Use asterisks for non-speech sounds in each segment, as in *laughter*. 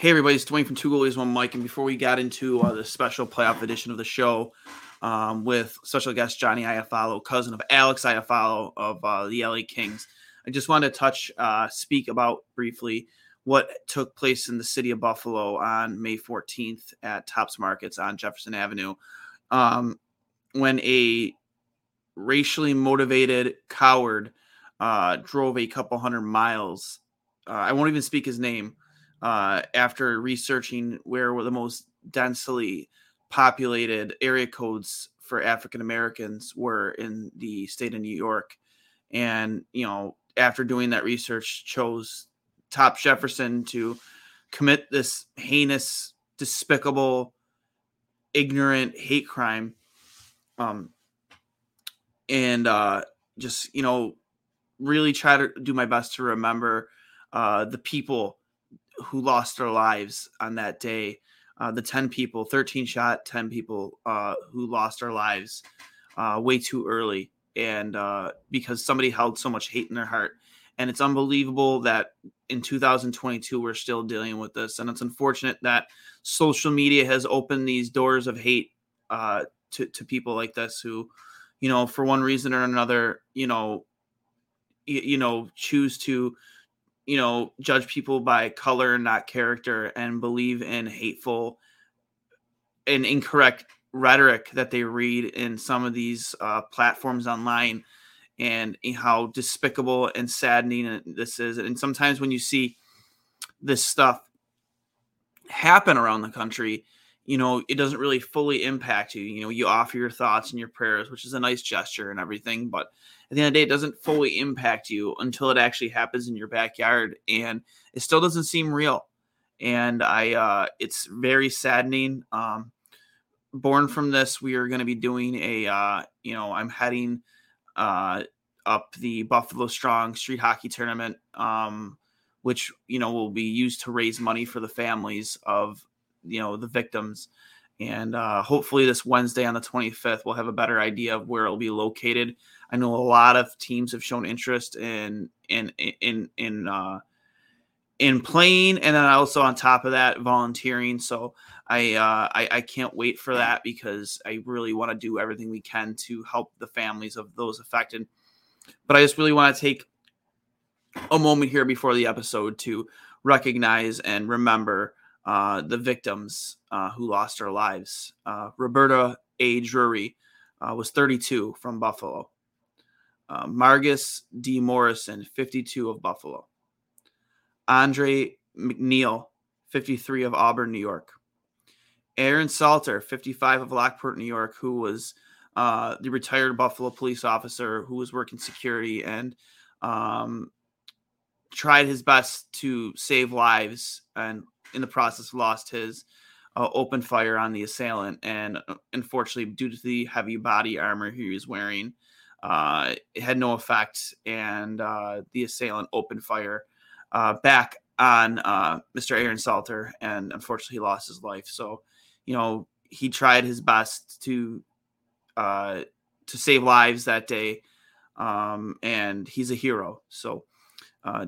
Hey everybody, it's Dwayne from Two Goalies One Mic, and before we got into uh, the special playoff edition of the show um, with special guest Johnny Iafallo, cousin of Alex Iafallo of uh, the LA Kings, I just wanted to touch, uh, speak about briefly what took place in the city of Buffalo on May 14th at Tops Markets on Jefferson Avenue, um, when a racially motivated coward uh, drove a couple hundred miles. Uh, I won't even speak his name uh, after researching where were the most densely populated area codes for African Americans were in the state of New York. And, you know, after doing that research, chose Top Jefferson to commit this heinous, despicable, ignorant hate crime. Um, and uh, just, you know, really try to do my best to remember uh, the people who lost their lives on that day. Uh, the 10 people, 13 shot, 10 people uh, who lost their lives uh, way too early. And uh, because somebody held so much hate in their heart. And it's unbelievable that in 2022, we're still dealing with this. And it's unfortunate that social media has opened these doors of hate uh, to, to people like this who, you know, for one reason or another, you know, you, you know, choose to you know, judge people by color not character and believe in hateful and incorrect rhetoric that they read in some of these uh, platforms online and how despicable and saddening this is. And sometimes when you see this stuff happen around the country, you know, it doesn't really fully impact you. You know, you offer your thoughts and your prayers, which is a nice gesture and everything, but at the end of the day, it doesn't fully impact you until it actually happens in your backyard, and it still doesn't seem real. And I, uh, it's very saddening. Um, born from this, we are going to be doing a, uh, you know, I'm heading uh, up the Buffalo Strong Street Hockey Tournament, um, which you know will be used to raise money for the families of you know the victims and uh, hopefully this wednesday on the 25th we'll have a better idea of where it'll be located i know a lot of teams have shown interest in in in in uh, in playing and then also on top of that volunteering so I, uh, I i can't wait for that because i really want to do everything we can to help the families of those affected but i just really want to take a moment here before the episode to recognize and remember uh, the victims uh, who lost their lives. Uh, Roberta A. Drury uh, was 32 from Buffalo. Uh, Margus D. Morrison, 52 of Buffalo. Andre Mackniel, 53 of Auburn, New York. Aaron Salter, 55 of Lockport, New York, who was uh, the retired Buffalo police officer who was working security and um, tried his best to save lives and in the process lost his uh, open fire on the assailant, and uh, unfortunately, due to the heavy body armor he was wearing, uh, it had no effect, and uh, the assailant opened fire uh, back on uh, Mr. Aaron Salter, and unfortunately, he lost his life. So, you know, he tried his best to to save lives that day, um, and he's a hero. So,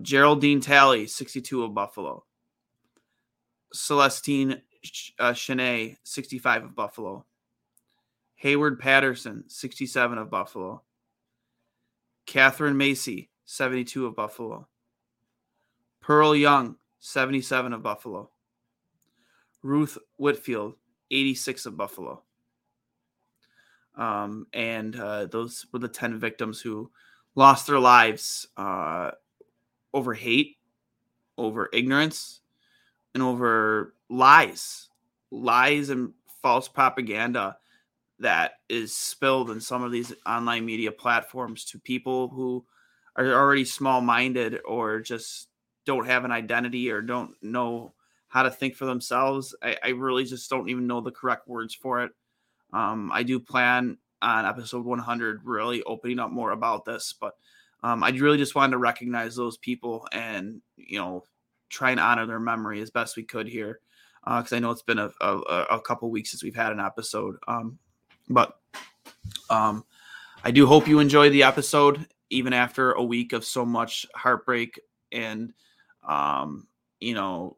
Geraldine Talley, 62 of Buffalo. Celestine uh, 65 of Buffalo. Hayward Patterson, 67 of Buffalo. Katherine Massey, 72 of Buffalo. Pearl Young, 77 of Buffalo. Ruth Whitfield, 86 of Buffalo. Um, and uh, those were the 10 victims who lost their lives uh, over hate, over ignorance, and over lies, lies and false propaganda that is spilled in some of these online media platforms to people who are already small minded or just don't have an identity or don't know how to think for themselves. I, I really just don't even know the correct words for it. Um, I do plan on episode 100 really opening up more about this, but um, I really just wanted to recognize those people and you know try and honor their memory as best we could here because uh, I know it's been a, a, a, couple weeks since we've had an episode. Um, but um, I do hope you enjoy the episode, even after a week of so much heartbreak and um, you know,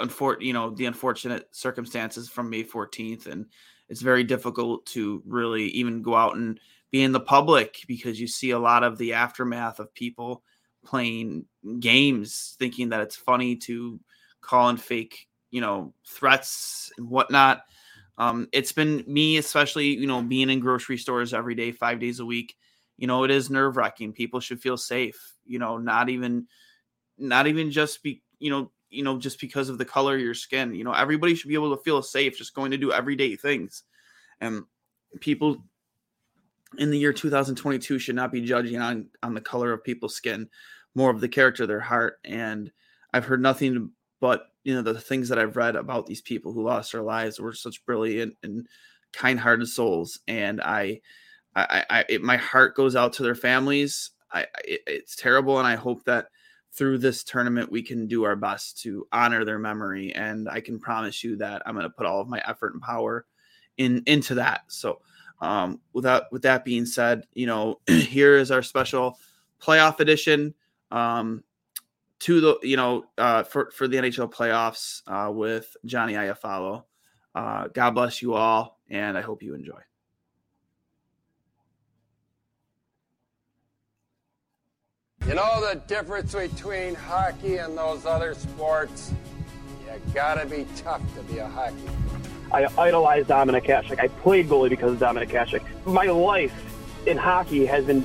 unfor- you know the unfortunate circumstances from May 14th, and it's very difficult to really even go out and be in the public because you see a lot of the aftermath of people playing games thinking that it's funny to call in fake you know threats and whatnot um, it's been me especially you know being in grocery stores every day five days a week you know it is nerve wracking people should feel safe you know not even not even just be you know you know just because of the color of your skin you know everybody should be able to feel safe just going to do everyday things. And people in the year 2022 should not be judging on on the color of people's skin more of the character of their heart. And i've heard nothing but you know the things that i've read about these people who lost their lives were such brilliant and kind-hearted souls and i i i it, my heart goes out to their families. I it, it's terrible and i hope that through this tournament we can do our best to honor their memory and i can promise you that i'm going to put all of my effort and power in into that. So um, without with that being said, you know, *clears throat* here is our special playoff edition. Um, to the you know uh, for for the NHL playoffs uh, with Johnny Iafallo. Uh, God bless you all, and I hope you enjoy. You know the difference between hockey and those other sports? You gotta be tough to be a hockey I idolized Dominik Hasek. I played goalie because of Dominik Hasek. My life in hockey has been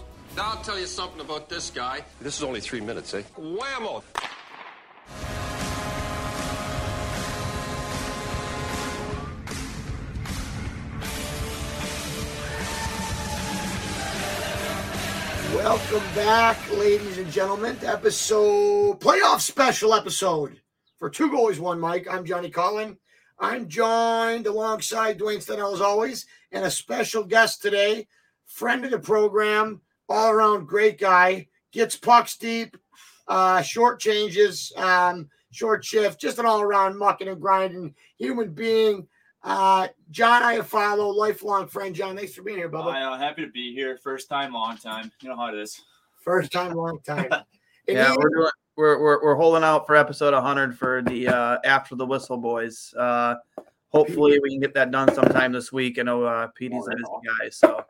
Now I'll tell you something about this guy. This is only three minutes, eh? Whammo! Welcome back, ladies and gentlemen, to episode playoff special episode for two goalies, one Mic. I'm Johnny Collin. I'm joined alongside Dwayne Stenell as always, and a special guest today, friend of the program, all around great guy, gets pucks deep, uh, short changes, um, short shift, just an all around mucking and grinding human being. Uh, John Iafallo, lifelong friend. John, thanks for being here, Bubba. Uh, happy to be here. First time, long time. You know how it is. First time, long time. *laughs* yeah, we're doing. We're, we're, we're holding out for episode 100 for the uh, after the whistle boys. Uh, hopefully we can get that done sometime this week. I know uh, PD's a busy guy, so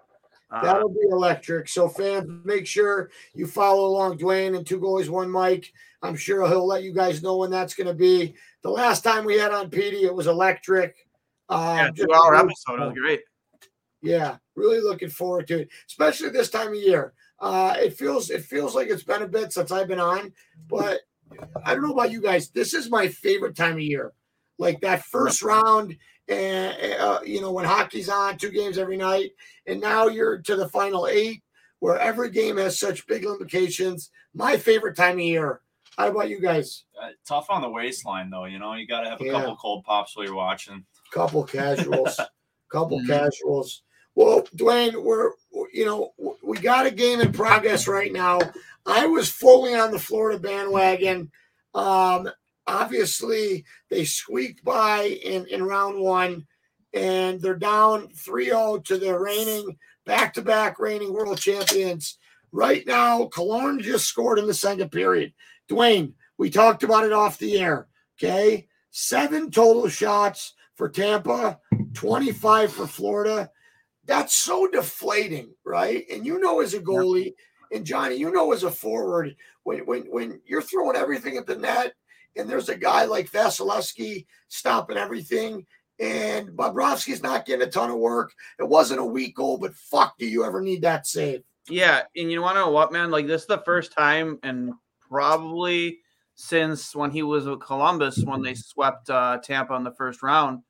that'll be electric. So fans, make sure you follow along Dwayne and two goalies, one Mic. I'm sure he'll let you guys know when that's going to be. The last time we had on PD, it was electric. Um, yeah, two hour episode. It was great. Yeah, really looking forward to it, especially this time of year. Uh, it feels it feels like it's been a bit since I've been on, but I don't know about you guys. This is my favorite time of year. Like that first round, and uh, you know when hockey's on, two games every night, and now you're to the final eight, where every game has such big implications. My favorite time of year. How about you guys? Uh, tough on the waistline, though. You know, you got to have a yeah. couple cold pops while you're watching couple casuals, *laughs* couple mm-hmm. casuals. Well, Dwayne, we're you know we got a game in progress right now. I was fully on the Florida bandwagon. Um, obviously, they squeaked by in in round one, and they're down 3-0 to the reigning back-to-back reigning world champions. Right now, Killorn just scored in the second period. Dwayne, we talked about it off the air. Okay, seven total shots for Tampa, 25 for Florida. That's so deflating, right? And you know, as a goalie, and Johnny, you know, as a forward, when when when you're throwing everything at the net and there's a guy like Vasilevskiy stopping everything, and Bobrovsky's not getting a ton of work. It wasn't a weak goal, but fuck, do you ever need that save? Yeah, and you want to know what, man? Like this is the first time, and probably since when he was with Columbus when they swept uh, Tampa in the first round,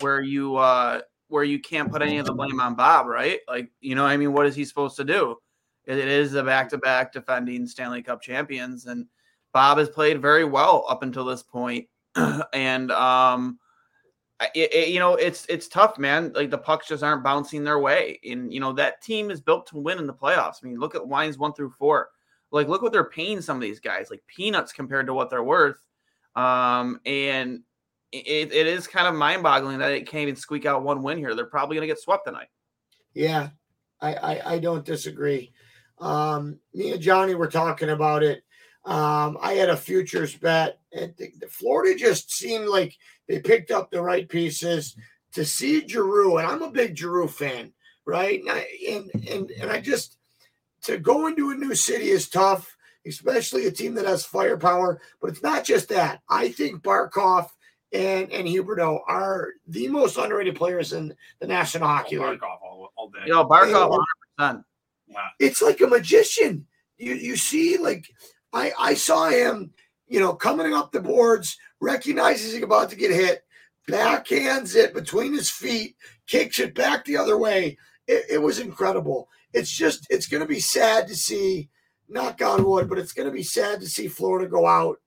where you uh, where you can't put any of the blame on Bob, right? Like, you know, I mean, what is he supposed to do? it, is the back-to-back defending Stanley Cup champions, and Bob has played very well up until this *clears throat* and um, it, it, you know, it's it's tough, man. Like the pucks just aren't bouncing their way, and you know that team is built to win in the playoffs. I mean, look at lines one through four. Like, look what they're paying some of these guys, like peanuts compared to what they're worth. Um, and it, it is kind of mind-boggling that it can't even squeak out one win here. They're probably going to get swept tonight. Yeah, I, I, I don't disagree. Um, me and Johnny were talking about it. Um, I had a futures bet, and the, the Florida just seemed like they picked up the right pieces to see Giroux, and I'm a big Giroux fan, right? And, I, and and and I just to go into a new city is tough, especially a team that has firepower. But it's not just that. I think Barkov and and Huberdeau are the most underrated players in the National Hockey oh, League. Barkov all, all day. You know, Barkov, 100. percent it's like a magician. You you see, like I I saw him, you know, coming up the boards, recognizes he's about to get hit, backhands it between his feet, kicks it back the other way. It, it was incredible. It's just it's going to be sad to see, knock on wood, but it's going to be sad to see Florida go out.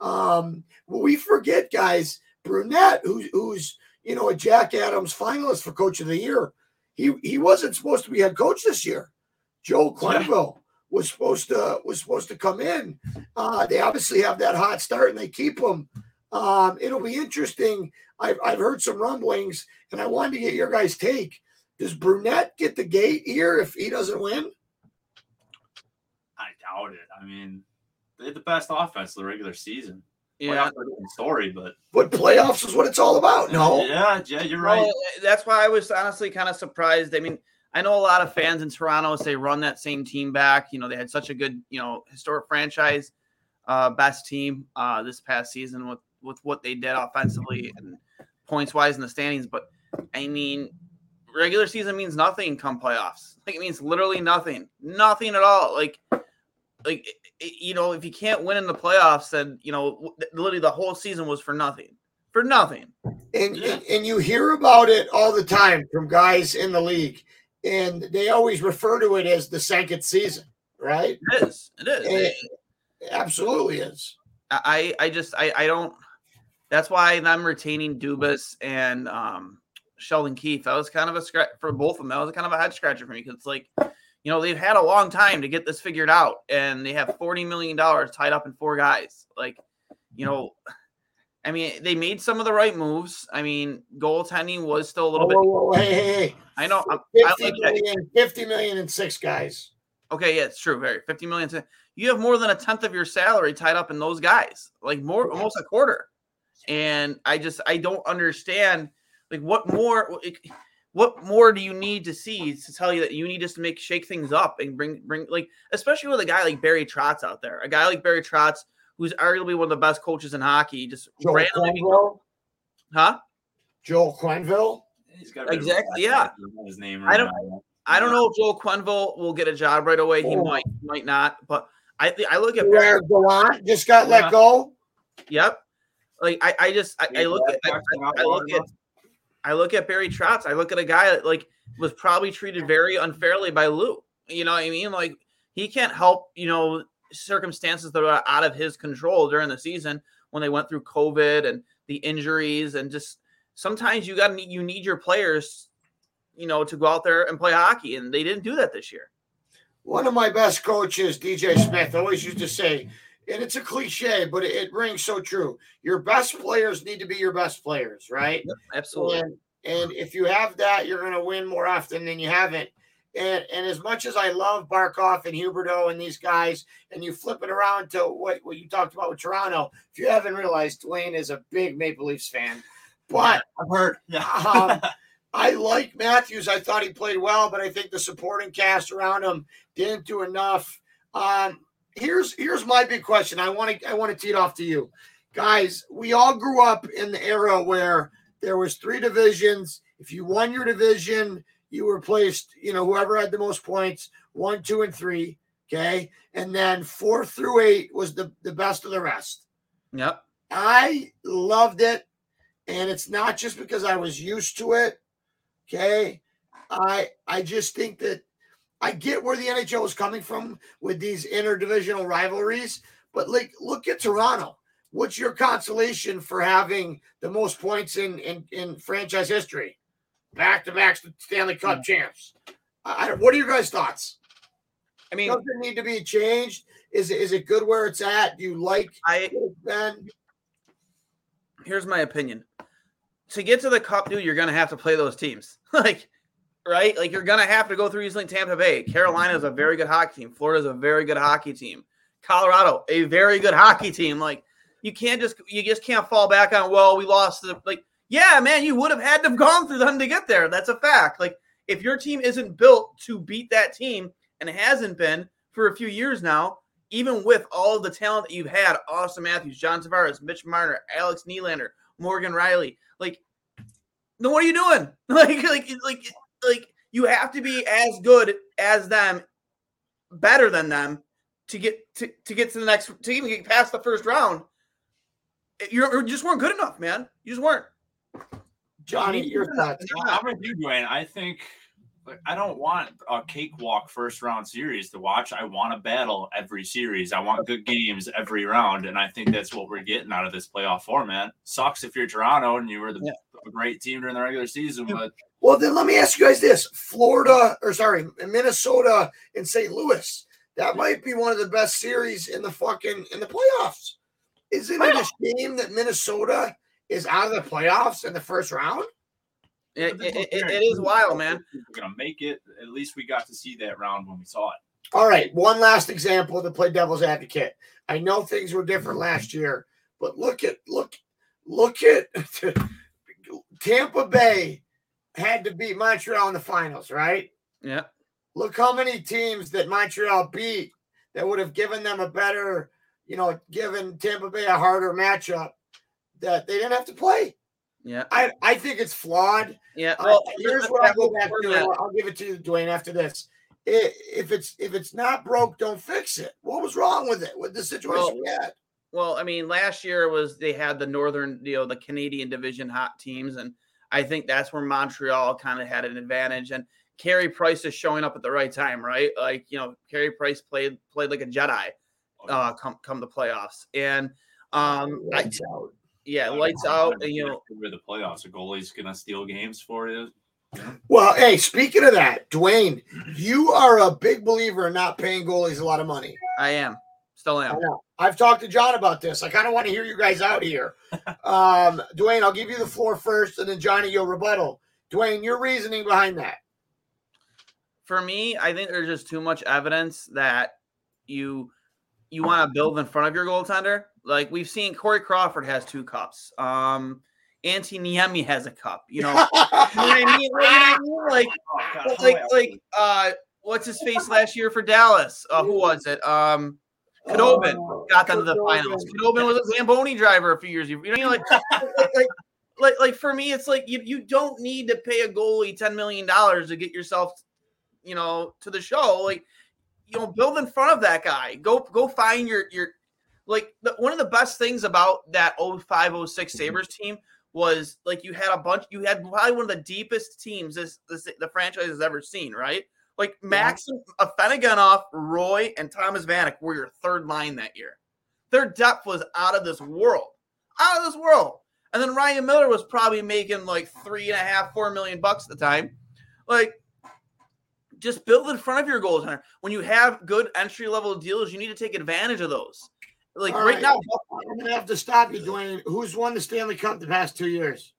Um, we forget, guys, Brunette, who's who's you know a Jack Adams finalist for Coach of the Year. He he wasn't supposed to be head coach this year. Joe Quenneville was supposed to was supposed to come in. Uh, they obviously have that hot start and they keep him. Um, it'll be interesting. I've, I've heard some rumblings, and I wanted to get your guys' take. Does Brunette get the gate here if he doesn't win? I doubt it. I mean, they had the best offense of the regular season. Yeah, story, but but playoffs is what it's all about. No, yeah, yeah, you're right. Well, that's why I was honestly kind of surprised. I mean, I know a lot of fans in Toronto say run that same team back. You know, they had such a good, you know, historic franchise, uh, best team uh, this past season with with what they did offensively and points wise in the standings. But I mean, regular season means nothing come playoffs. Like it means literally nothing, nothing at all. Like, like you know, if you can't win in the playoffs, then you know, literally the whole season was for nothing, for nothing. And, and and you hear about it all the time from guys in the league and they always refer to it as the second season, right? It is. It is. It, it absolutely is. I I just I I don't. That's why I'm retaining Dubas and um, Sheldon Keefe. That was kind of a scratch for both of them. That was kind of a head scratcher for me because it's like, you know, they've had a long time to get this figured out, and they have forty million dollars tied up in four guys. Like, you know, I mean, they made some of the right moves. I mean, goaltending was still a little whoa, bit. Whoa, whoa, hey, hey, hey. I know. 50 I million, 50 million and six guys. Okay, yeah, it's true. Very 50 million. You have more than a tenth of your salary tied up in those guys, like more, almost a quarter. And I just, I don't understand, like, what more, what more do you need to see to tell you that you need just to make shake things up and bring, bring, like, especially with a guy like Barry Trotz out there, a guy like Barry Trotz who's arguably one of the best coaches in hockey, just Joel randomly. Quenneville? Huh? Joel Quenneville? Exactly. Yeah. His name. Right I don't. Now. I don't know if Joel Quenneville will get a job right away. He oh. might, might not. But I, I look at Where Gallant just got yeah. let go. Yep. Like I, I just, I, I look at, I, I, look at, I look at Barry Trotz. I look at a guy that like was probably treated very unfairly by Lou. You know what I mean? Like he can't help, you know, circumstances that are out of his control during the season when they went through COVID and the injuries and just sometimes you got you need your players, you know, to go out there and play hockey, and they didn't do that this year. One of my best coaches, DJ Smith, always used to say, and it's a cliche, but it, rings so true. Your best players need to be your best players, right? Yep, absolutely. And, and if you have that, you're going to win more often than you haven't. And, and as much as I love Barkov and Huberdeau and these guys, and you flip it around to what, what you talked about with Toronto, if you haven't realized, Dwayne is a big Maple Leafs fan. But I've heard. Yeah. um, *laughs* I like Matthews. I thought he played well, but I think the supporting cast around him didn't do enough. Um, here's here's my big question. I want to I want to tee it off to you. guys, we all grew up in the era where there was three divisions. If you won your division, you were placed, you know, whoever had the most points, one, two, and three. Okay. And then four through eight was the, the best of the rest. Yep. I loved it. And it's not just because I was used to it. Okay. I I just think that I get where the NHL is coming from with these interdivisional rivalries, but like look at Toronto. What's your consolation for having the most points in in, in franchise history? Back to back Stanley Cup Hmm. champs. I, what are your guys' thoughts? I mean, Does it need to be changed? Is it is it good where it's at? Do you like I here's my opinion. To get to the cup, dude, you're gonna have to play those teams. *laughs* like, right? Like you're gonna have to go through Eastern Tampa Bay. Carolina is a very good hockey team. Florida's a very good hockey team. Colorado, a very good hockey team. Like you can't just you just can't fall back on, well, we lost the like, yeah, man, you would have had to have gone through them to get there. That's a fact. Like if your team isn't built to beat that team and hasn't been for a few years now, even with all the talent that you've had, Auston Matthews, John Tavares, Mitch Marner, Alex Nylander, Morgan Rielly, like, then what are you doing? *laughs* Like, like, like, like, you have to be as good as them, better than them, to get to, to get to the next to even get past the first round. You just weren't good enough, man. You just weren't. Johnny, your thoughts. I'm with you, Dwayne. I think like, I don't want a cakewalk first round series to watch. I want a battle every series. I want good games every round, and I think that's what we're getting out of this playoff format. Sucks if you're Toronto and you were the, Yeah. great team during the regular season, but Well, then let me ask you guys this: Florida, or sorry, Minnesota and St. Louis. That might be one of the best series in the fucking in the playoffs. Isn't it a shame that Minnesota is out of the playoffs in the first round? It, it, it, it is wild, man. We're gonna make it. At least we got to see that round when we saw it. All right, one last example to play devil's advocate. I know things were different last year, but look at look look at *laughs* Tampa Bay had to beat Montreal in the finals, right? Yeah. Look how many teams that Montreal beat that would have given them a better, you know, given Tampa Bay a harder matchup that they didn't have to play. Yeah. I, I think it's flawed. Yeah. Uh, Well, here's what I'll go back to. I'll, give it to you, Dwayne, after this. I- If it's if it's not broke, don't fix it. What was wrong with it? With the situation Well, we had? Well, I mean, last year was they had the northern, you know, the Canadian division hot teams, and I think that's where Montreal kind of had an advantage. And Carey Price is showing up at the right time, right? Like, you know, Carey Price played played like a Jedi uh come come the playoffs. And um I. yeah, lights out, and, you know, We're the playoffs. A goalie's gonna steal games for you. Well, hey, speaking of that, Dwayne, you are a big believer in not paying goalies a lot of money. I am. Still am. I've talked to John about this. I kind of want to hear you guys out here. *laughs* Um, Dwayne, I'll give you the floor first, and then Johnny, you'll rebuttal. Dwayne, your reasoning behind that. For me, I think there's just too much evidence that you you want to build in front of your goaltender. Like we've seen Corey Crawford has two cups. Um Antti Niemi has a cup. You know, you know what I mean? Like, you know I mean? *laughs* Like, Oh, like, like, uh, what's his face last year for Dallas? Uh, who was it? Um, Khudobin Oh, got them to the finals. Khudobin was a Zamboni driver a few years. ago. You know, like, like, like, like, for me, it's like you you don't need to pay a goalie ten million dollars to get yourself, you know, to the show. Like, you know, build in front of that guy. Go go find your your like the, one of the best things about that 0506 Sabres team was like you had a bunch you had probably one of the deepest teams this, this the franchise has ever seen, right? Like Max uh, Afinogenov, Roy, and Thomas Vanek were your third line that year. Their depth was out of this world. Out of this world. And then Ryan Miller was probably making like three and a half, four million bucks at the time. Like just build in front of your goaltender. When you have good entry level deals, you need to take advantage of those. Like All right, right. now, I'm gonna have to stop you, Dwayne. Who's won the Stanley Cup the past two years?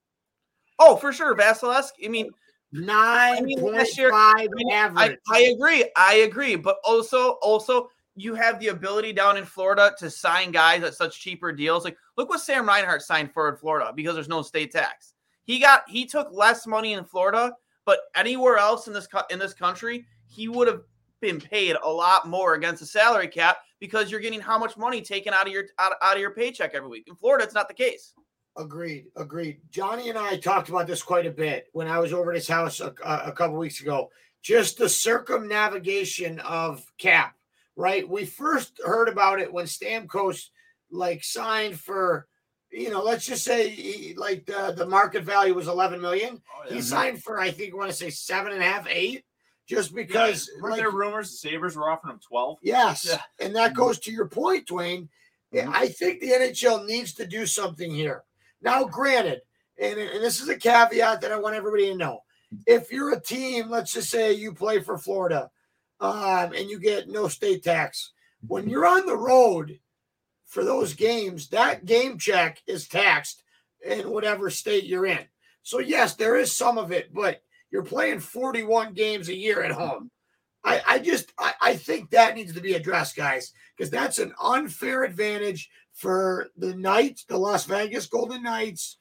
oh for sure, Vasilevskiy. I mean, Nine mean, point last year- five I, average. I agree. I agree. But also, also, you have the ability down in Florida to sign guys at such cheaper deals. Like, look what Sam Reinhart signed for in Florida because there's no state tax. He got he took less money in Florida, but anywhere else in this in this country, he would have been paid a lot more against the salary cap because you're getting how much money taken out of your out, out of your paycheck every week. In Florida, it's not the case. Agreed. Agreed. Johnny and I talked about this quite a bit when I was over at his house a, a couple weeks ago. Just the circumnavigation of cap, right? We first heard about it when Stamkos like signed for, you know, let's just say he, like the, the market value was 11 million. Oh, yeah. He signed for, I think, I want to say seven and a half, eight, just because. Yeah, weren't like, there rumors the Sabres were offering him 12? Yes. Yeah. And that goes to your point, Dwayne. Mhm. I think the NHL needs to do something here. Now, granted, and, and this is a caveat that I want everybody to know. If you're a team, let's just say you play for Florida um, and you get no state tax, when you're on the road for those games, that game check is taxed in whatever state you're in. So, yes, there is some of it, but you're playing 41 games a year at home. I, I just I, I think that needs to be addressed, guys, because that's an unfair advantage for the Knights, the Las Vegas Golden Knights,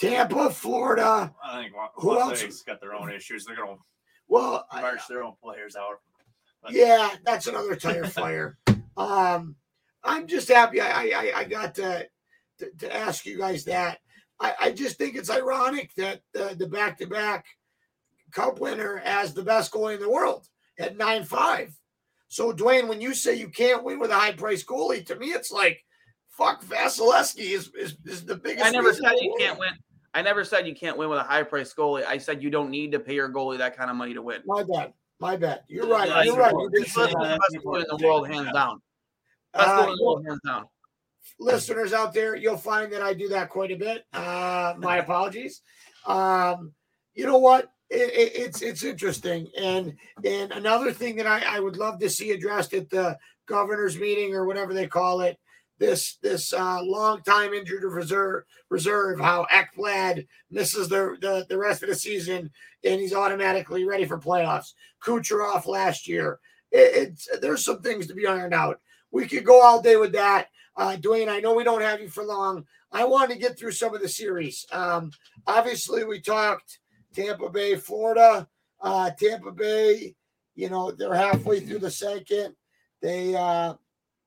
Tampa, Florida. I think Who Las else? Vegas got their own issues. They're going Well, to I- march their own players out. But- yeah, that's another tire *laughs* fire. Um, I'm just happy I I, I got to, to to ask you guys that. I, I just think it's ironic that the back to back cup winner has the best goalie in the world at nine five. So Dwayne, when you say you can't win with a high price goalie, to me it's like fuck Vasilevskiy is, is is the biggest. I never said you can't win. I never said you can't win with a high price goalie. I said you don't need to pay your goalie that kind of money to win. My bad. My bad. You're right. Yeah, You're you're right. right. You did He's say the best goalie in the world, hands down. Best Uh, goalie in the world, hands down. listeners out there, you'll find that I do that quite a bit. Uh, my apologies. Um, you know what? It, it, it's it's interesting, and and another thing that I, I would love to see addressed at the governor's meeting or whatever they call it. This this uh, long time injured reserve reserve how Ekblad misses the, the the rest of the season and he's automatically ready for playoffs. Kucherov last year. It, it's there's some things to be ironed out. We could go all day with that. Uh, Dwayne, I know we don't have you for long. I wanted to get through some of the series. Um, obviously, we talked Tampa Bay, Florida. Uh, Tampa Bay, you know, they're halfway through the second. They uh,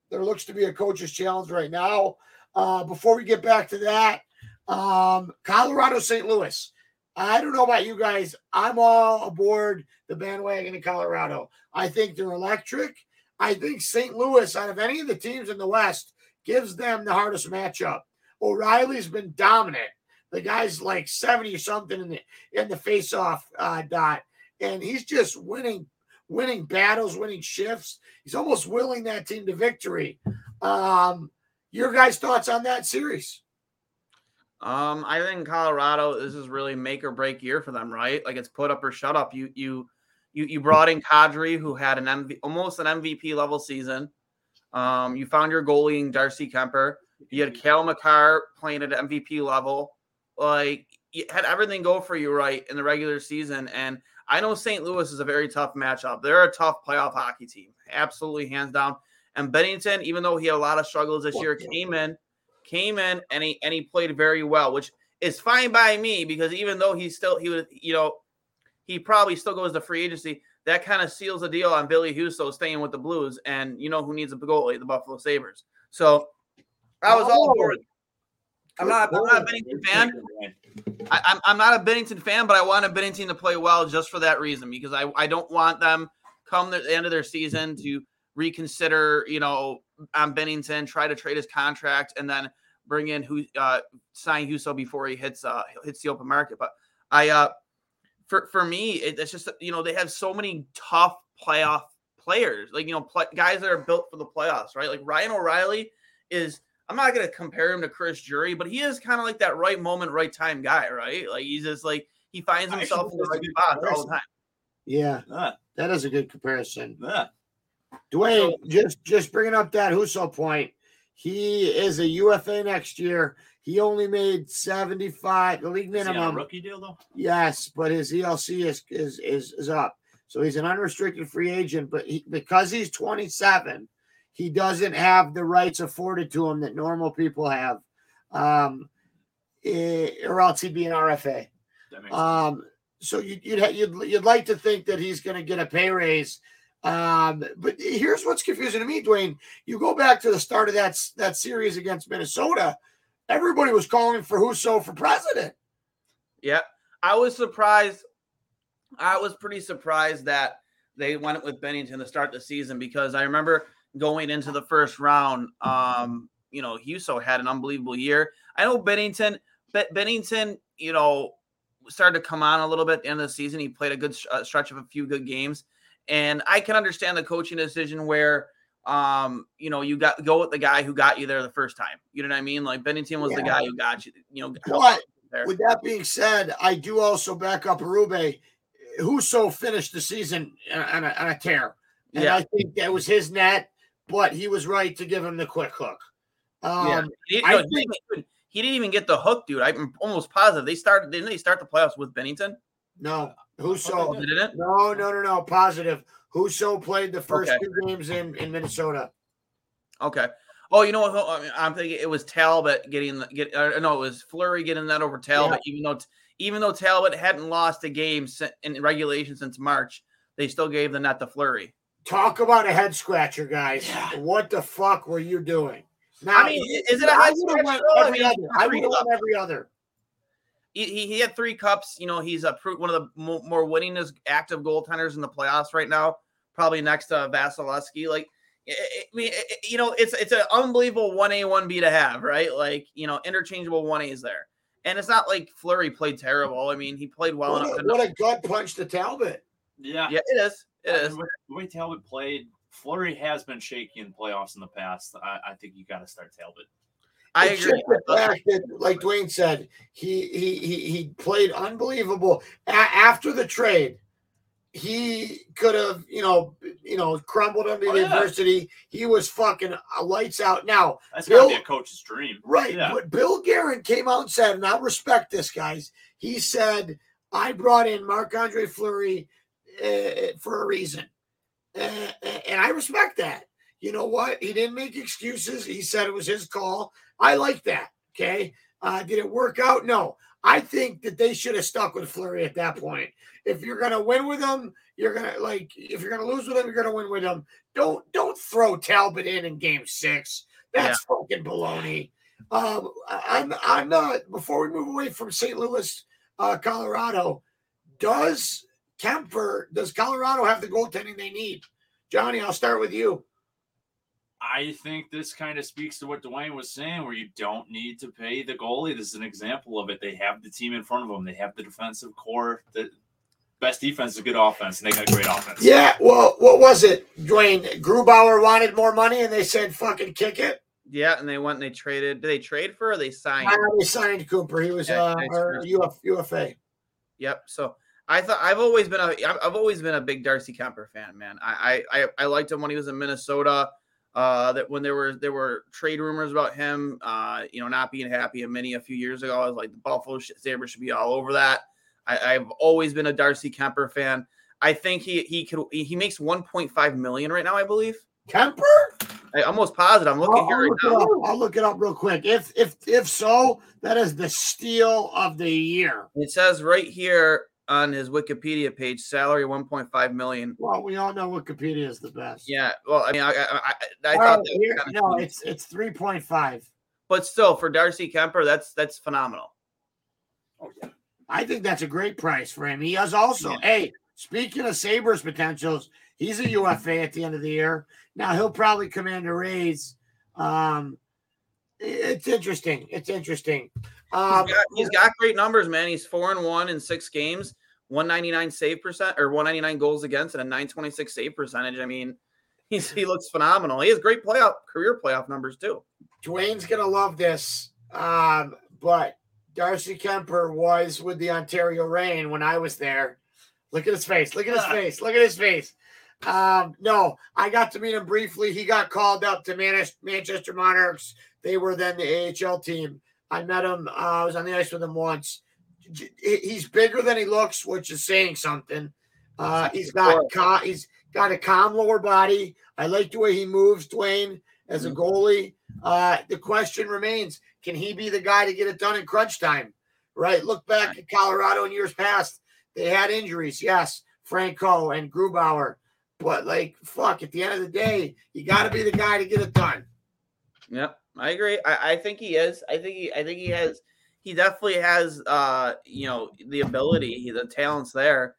there looks to be a coach's challenge right now. Uh, before we get back to that, um, Colorado, St. Louis. I don't know about you guys. I'm all aboard the bandwagon in Colorado. I think they're electric. I think St. Louis, out of any of the teams in the West, gives them the hardest matchup. O'Reilly's been dominant. The guy's like 70 or something in the in the face-off uh, dot, and he's just winning, winning battles, winning shifts. He's almost willing that team to victory. Um, your guys' thoughts on that series? Um, I think Colorado, this is really make or break year for them, right? Like it's put up or shut up. You you you you brought in Kadri, who had an MV, almost an MVP level season. Um, you found your goalie in Darcy Kuemper. You had Cale Makar playing at MVP level. Like you had everything go for you right in the regular season. And I know St. Louis is a very tough matchup. They're a tough playoff hockey team, absolutely hands down. And Binnington, even though he had a lot of struggles this year, came in, came in and he and he played very well, which is fine by me because even though he's still he was, you know, he probably still goes to free agency. That kind of seals the deal on Ville Husso staying with the Blues, and you know who needs a goalie? The Buffalo Sabres. So I was all oh. for it. I'm not, I'm not a Binnington fan. I, I'm, I'm not a Binnington fan, but I want a Binnington to play well just for that reason because I, I don't want them come the end of their season to reconsider, you know, on Binnington, try to trade his contract, and then bring in who uh, sign Husso before he hits uh hits the open market. But I uh for for me, it, it's just you know they have so many tough playoff players, like you know guys that are built for the playoffs, right? Like Ryan O'Reilly is. I'm not going to compare him to Chris Drury, but he is kind of like that right moment, right time guy, right? Like he's just like he finds himself in the right good spots all the time. Yeah, Yeah, that is a good comparison. yeah. Dwayne, just just bringing up that Husso point. He is a UFA next year. He only made 75, the league Is he on a minimum. rookie deal though? Yes, but his ELC is is is, is up. So he's an unrestricted free agent, but he, because he's 27, he doesn't have the rights afforded to him that normal people have. Um, eh, or else he'd be an RFA. That makes sense. Um, so you, would you'd, you'd you'd like to think that he's going to get a pay raise Um, but here's what's confusing to me, Dwayne. You go back to the start of that that series against Minnesota. Everybody was calling for Husso for president. Yeah, I was surprised. I was pretty surprised that they went with Binnington to start the season because I remember going into the first round. Um, you know, Husso had an unbelievable year. I know Binnington, but Binnington, you know, started to come on a little bit at the end of the season. He played a good uh, stretch of a few good games, and I can understand the coaching decision where, um, you know, you got go with the guy who got you there the first time. You know what I mean? Like Binnington was yeah. the guy who got you. You know, but with that being said, I do also back up Arube. Husso finished the season on a, on a tear, and yeah. I think that was his net. But he was right to give him the quick hook. Um, yeah. He, I think, he didn't even get the hook, dude. I'm almost positive they started. Didn't they start the playoffs with Binnington? No, Husso. Oh, didn't? No, no, no, no. Positive. Husso played the first okay. two games in in Minnesota. Okay. Oh, you know what? I'm thinking it was Talbot getting the get. Uh, no, it was Fleury getting that over Talbot. Yeah. Even though even though Talbot hadn't lost a game in regulation since March, they still gave the net to Fleury. Talk about a head scratcher, guys. Yeah. What the fuck were you doing? Now, I mean, is it a head scratcher? Every I mean, other. I would have won every other. He, he had three cups. You know, he's a one of the more winningest active goaltenders in the playoffs right now. Probably next to Vasilevskiy. Like, I mean, you know, it's it's an unbelievable one A one B to have, right? Like, you know, interchangeable one A's there, and it's not like Fleury played terrible. I mean, he played well what enough. A, what a gut punch to Talbot. Yeah, yeah, it is. It uh, is. The way Talbot played, Fleury has been shaky in playoffs in the past. I, I think you got to start Talbot. I agree. That, like Dwayne said, he he he he played unbelievable A- after the trade. He could have, you know, you know, crumbled under oh, the yeah. adversity. He was fucking uh, lights out. Now that's Bill, gotta be a coach's dream, right? Yeah. But Bill Guerin came out and said, and I respect this, guys. He said, "I brought in Marc Andre Fleury uh, for a reason." and, and I respect that. You know what? He didn't make excuses. He said it was his call. I like that. Okay. Uh, did it work out? No. I think that they should have stuck with Fleury at that point. If you're gonna win with them, you're gonna like. If you're gonna lose with them, you're gonna win with them. Don't don't throw Talbot in in Game Six. That's yeah. fucking baloney. Um, I'm I'm not. Before we move away from St. Louis, uh, Colorado, does Kuemper, does Colorado have the goaltending they need? Johnny, I'll start with you. I think this kind of speaks to what Dwayne was saying, where you don't need to pay the goalie. This is an example of it. They have the team in front of them. They have the defensive core. The best defense is good offense, and they got great offense. Yeah. Well, what was it, Dwayne? Grubauer wanted more money, and they said, "Fucking kick it." Yeah, and they went and they traded. Did they trade for? or They signed. they signed Cooper. He was yeah, uh, Uf, UFA. Yep. So I thought I've always been a I've always been a big Darcy Kuemper fan, man. I I I liked him when he was in Minnesota. Uh, that when there were there were trade rumors about him, uh, you know, not being happy in many a few years ago. I was like, the Buffalo Sabres should be all over that. I, have always been a Darcy Kuemper fan. I think he he could he makes 1.5 million right now, I believe. Kuemper? I almost positive. I'm looking I'll, here I'll right now. I'll look it up real quick. If if if so, that is the steal of the year. It says right here on his Wikipedia page, salary 1.5 million. Well, we all know Wikipedia is the best. Yeah. Well, I mean, I, I, I, I thought oh, here, no, it's it's 3.5. But still, for Darcy Kuemper, that's that's phenomenal. Oh yeah, I think that's a great price for him. He has also, yeah. hey, speaking of Sabres potentials, he's a UFA at the end of the year. Now he'll probably command a raise. Um, it's interesting. It's interesting. Um, he's, got, he's got great numbers, man. He's four and one in six games, 199 save percent or 199 goals against, and a 926 save percentage. I mean, he's he looks phenomenal. He has great playoff career playoff numbers too. Dwayne's gonna love this. Um, but Darcy Kuemper was with the Ontario Reign when I was there. Look at his face. Look at his face. Look at his face. Um, no, I got to meet him briefly. He got called up to Manchester Monarchs. They were then the AHL team. I met him. Uh, I was on the ice with him once. He's bigger than he looks, which is saying something. Uh, he's got he's got a calm lower body. I like the way he moves, Dwayne, as a mm-hmm. goalie. Uh, the question remains: Can he be the guy to get it done in crunch time? Right. Look back at Colorado in years past. They had injuries, yes, Franco and Grubauer. But like, fuck, at the end of the day, you got to be the guy to get it done. Yep, I agree. I, I think he is. I think he. I think he has. He definitely has. Uh, you know, the ability. The talent's there.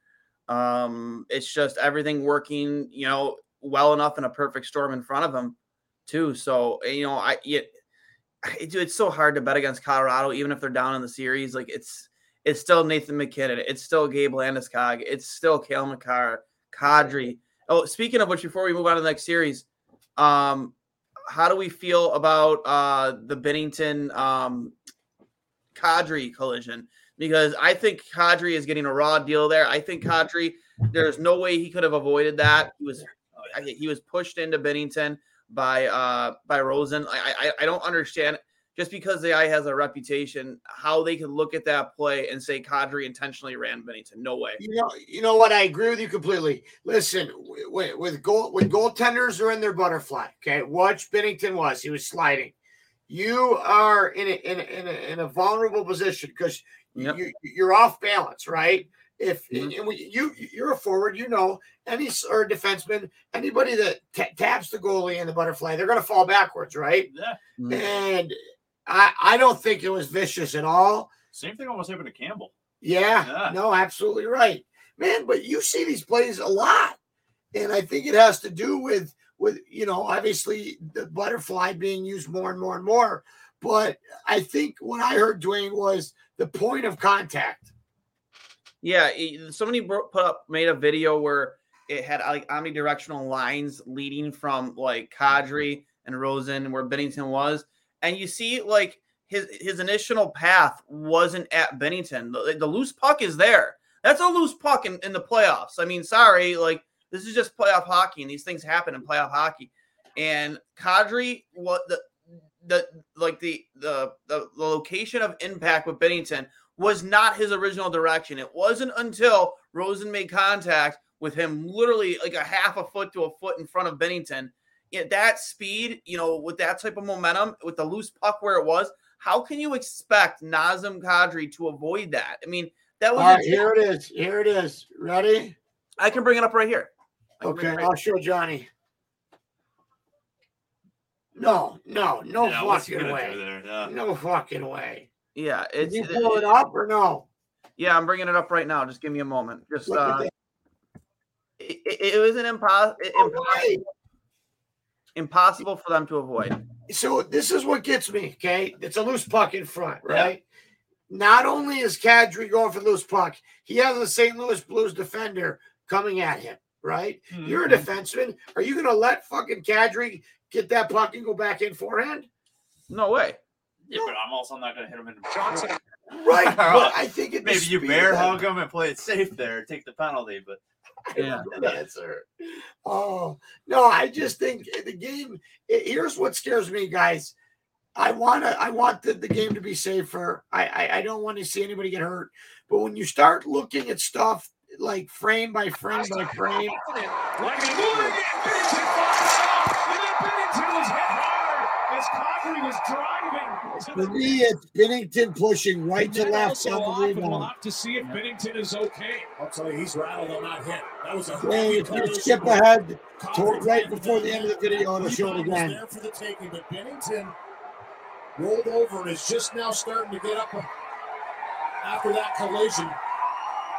Um, it's just everything working. You know, well enough in a perfect storm in front of him, too. So you know, I. It, dude, it's so hard to bet against Colorado, even if they're down in the series. Like it's. It's still Nathan MacKinnon, It's still Gabe Landeskog. It's still Cale Makar, Kadri. Oh, speaking of which, before we move on to the next series, um, how do we feel about uh, the Binnington um, Kadri collision? Because I think Kadri is getting a raw deal there. I think Kadri, there's no way he could have avoided that. He was he was pushed into Binnington by uh, by Rosen. I, I I don't understand just because the guy has a reputation, how they can look at that play and say Kadri intentionally ran Binnington. No way. You know, you know what? I agree with you completely. Listen, with, with goal when goaltenders are in their butterfly, okay, watch Binnington was. He was sliding. You are in a in a, in a, in a vulnerable position because yep. you, you're off balance, right? If mm-hmm. you you're a forward, you know any or a defenseman, anybody that t- taps the goalie in the butterfly, they're going to fall backwards, right? Yeah. Mm-hmm. And I, I don't think it was vicious at all. Same thing almost happened to Campbell. Yeah, yeah, no, absolutely right, man. But you see these plays a lot, and I think it has to do with with you know obviously the butterfly being used more and more and more. But I think what I heard Dwayne was the point of contact. Yeah, somebody put up made a video where it had like omnidirectional lines leading from like Kadri and Rosen where Binnington was and you see like his his initial path wasn't at Binnington. The, the loose puck is there. That's a loose puck in, in the playoffs. I mean, sorry, like this is just playoff hockey, and these things happen in playoff hockey. And Kadri, what the the like the, the the the location of impact with Binnington was not his original direction. It wasn't until Rosen made contact with him, literally like a half a foot to a foot in front of Binnington, at that speed, you know, with that type of momentum, with the loose puck where it was, how can you expect Nazem Kadri to avoid that? I mean, that was All right, here it is. Here it is. Ready? I can bring it up right here. Okay, right I'll here. show Johnny. No, no, no yeah, fucking way. Yeah. No fucking way. Yeah, it's Did you pull it, it, up or no? Yeah, I'm bringing it up right now. Just give me a moment. Just uh, it, it, was an impossible. impossible impossible for them to avoid. So this is what gets me. Okay, it's a loose puck in front, right? Yeah. Not only is Kadri going for loose puck, he has a St. Louis Blues defender coming at him. Right? Mm-hmm. You're a defenseman. Are you going to let fucking Kadri get that puck and go back in forehand? No way. Yeah, but I'm also not going to hit him in the Johnson. Right, *laughs* but I think it maybe you bear hug him and play it safe there, take the penalty. But *laughs* yeah. answer. Oh no, I just think eh, the game. Eh, here's what scares me, guys. I want to. I want the, the game to be safer. I, I I don't want to see anybody get hurt. But when you start looking at stuff like frame by frame by frame, was driving. For me, it's Binnington pushing right to left on the rebound. We'll have to see if Binnington is okay. I'll tell you, he's rattled on that hit. That was a hey, if you skip ahead to right before the end of the video, it'll show it again. There for the taking, but Binnington rolled over and is just now starting to get up after that collision.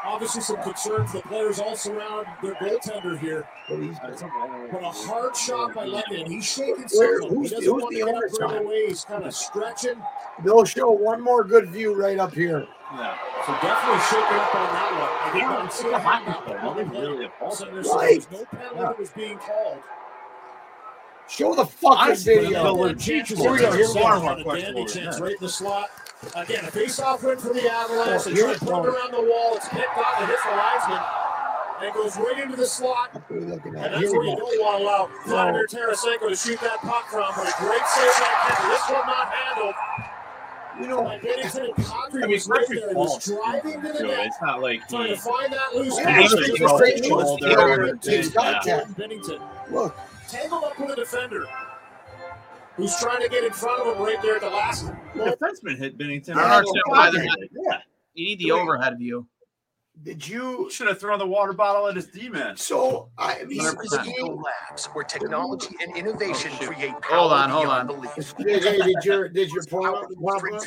Obviously, some concern for the players all surround their goaltender here. But, a hard shot by London. He's shaking some. He doesn't want to get up right away. He's kind of stretching. They'll show one more good view right up here. Yeah. So definitely shaking up on that one. I did not see a hand up. Right. No penalty was being called. Show the fucking video. Here we go. Here we go. Dandy chance right in the slot. Again, a face-off win for the Avalanche. They try to put it around the wall. It's picked off and hits the linesman. And goes right into the slot. And that's where you don't want to allow Vladimir Tarasenko to shoot that puck from. But a great save by that This one not handled. You know, and Binnington and Kadri I mean, was right there. Was driving to the net. It's not like trying to find that loose pass. Binnington. Look. Tangled up with a defender who's trying to get in front of him right there at the last. The defenseman hit Binnington. I don't understand why they're not. Yeah. You need the overhead view. Did you should have thrown the water bottle at his D-man? So I mean, labs where technology and innovation Oh, create Hold on, hold beyond on. belief. did, hey, did your did your porn up pop up?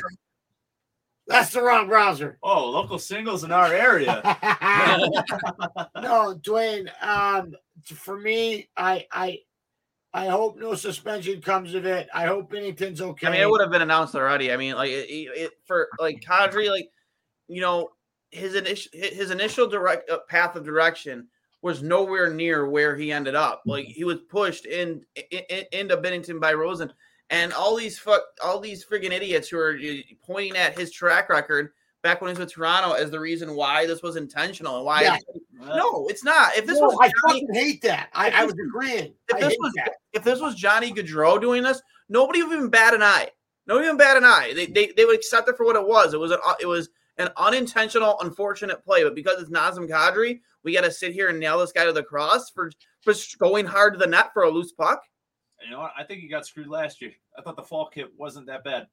That's the wrong browser. Oh, local singles in our area. *laughs* *laughs* no, Dwayne. Um, for me, I I I hope no suspension comes of it. I hope Binnington's okay. I mean, it would have been announced already. I mean, like it, it, for like Kadri, like you know, his initial his initial direct uh, path of direction was nowhere near where he ended up. Like he was pushed in, in, in into Binnington by Rosen, and all these fuck all these friggin' idiots who are uh, pointing at his track record back when he was with Toronto as the reason why this was intentional and why. Yeah. No, it's not. If this No, was I Johnny- fucking hate that. I, if I was agreeing. if I this hate was that. if this was Johnny Gaudreau doing this, nobody would even bat an eye. Nobody even bat an eye. They, they, they would accept it for what it was. It was an it was an unintentional, unfortunate play. But because it's Nazem Kadri, we got to sit here and nail this guy to the cross for for going hard to the net for a loose puck. You know what? I think he got screwed last year. I thought the fall kit wasn't that bad.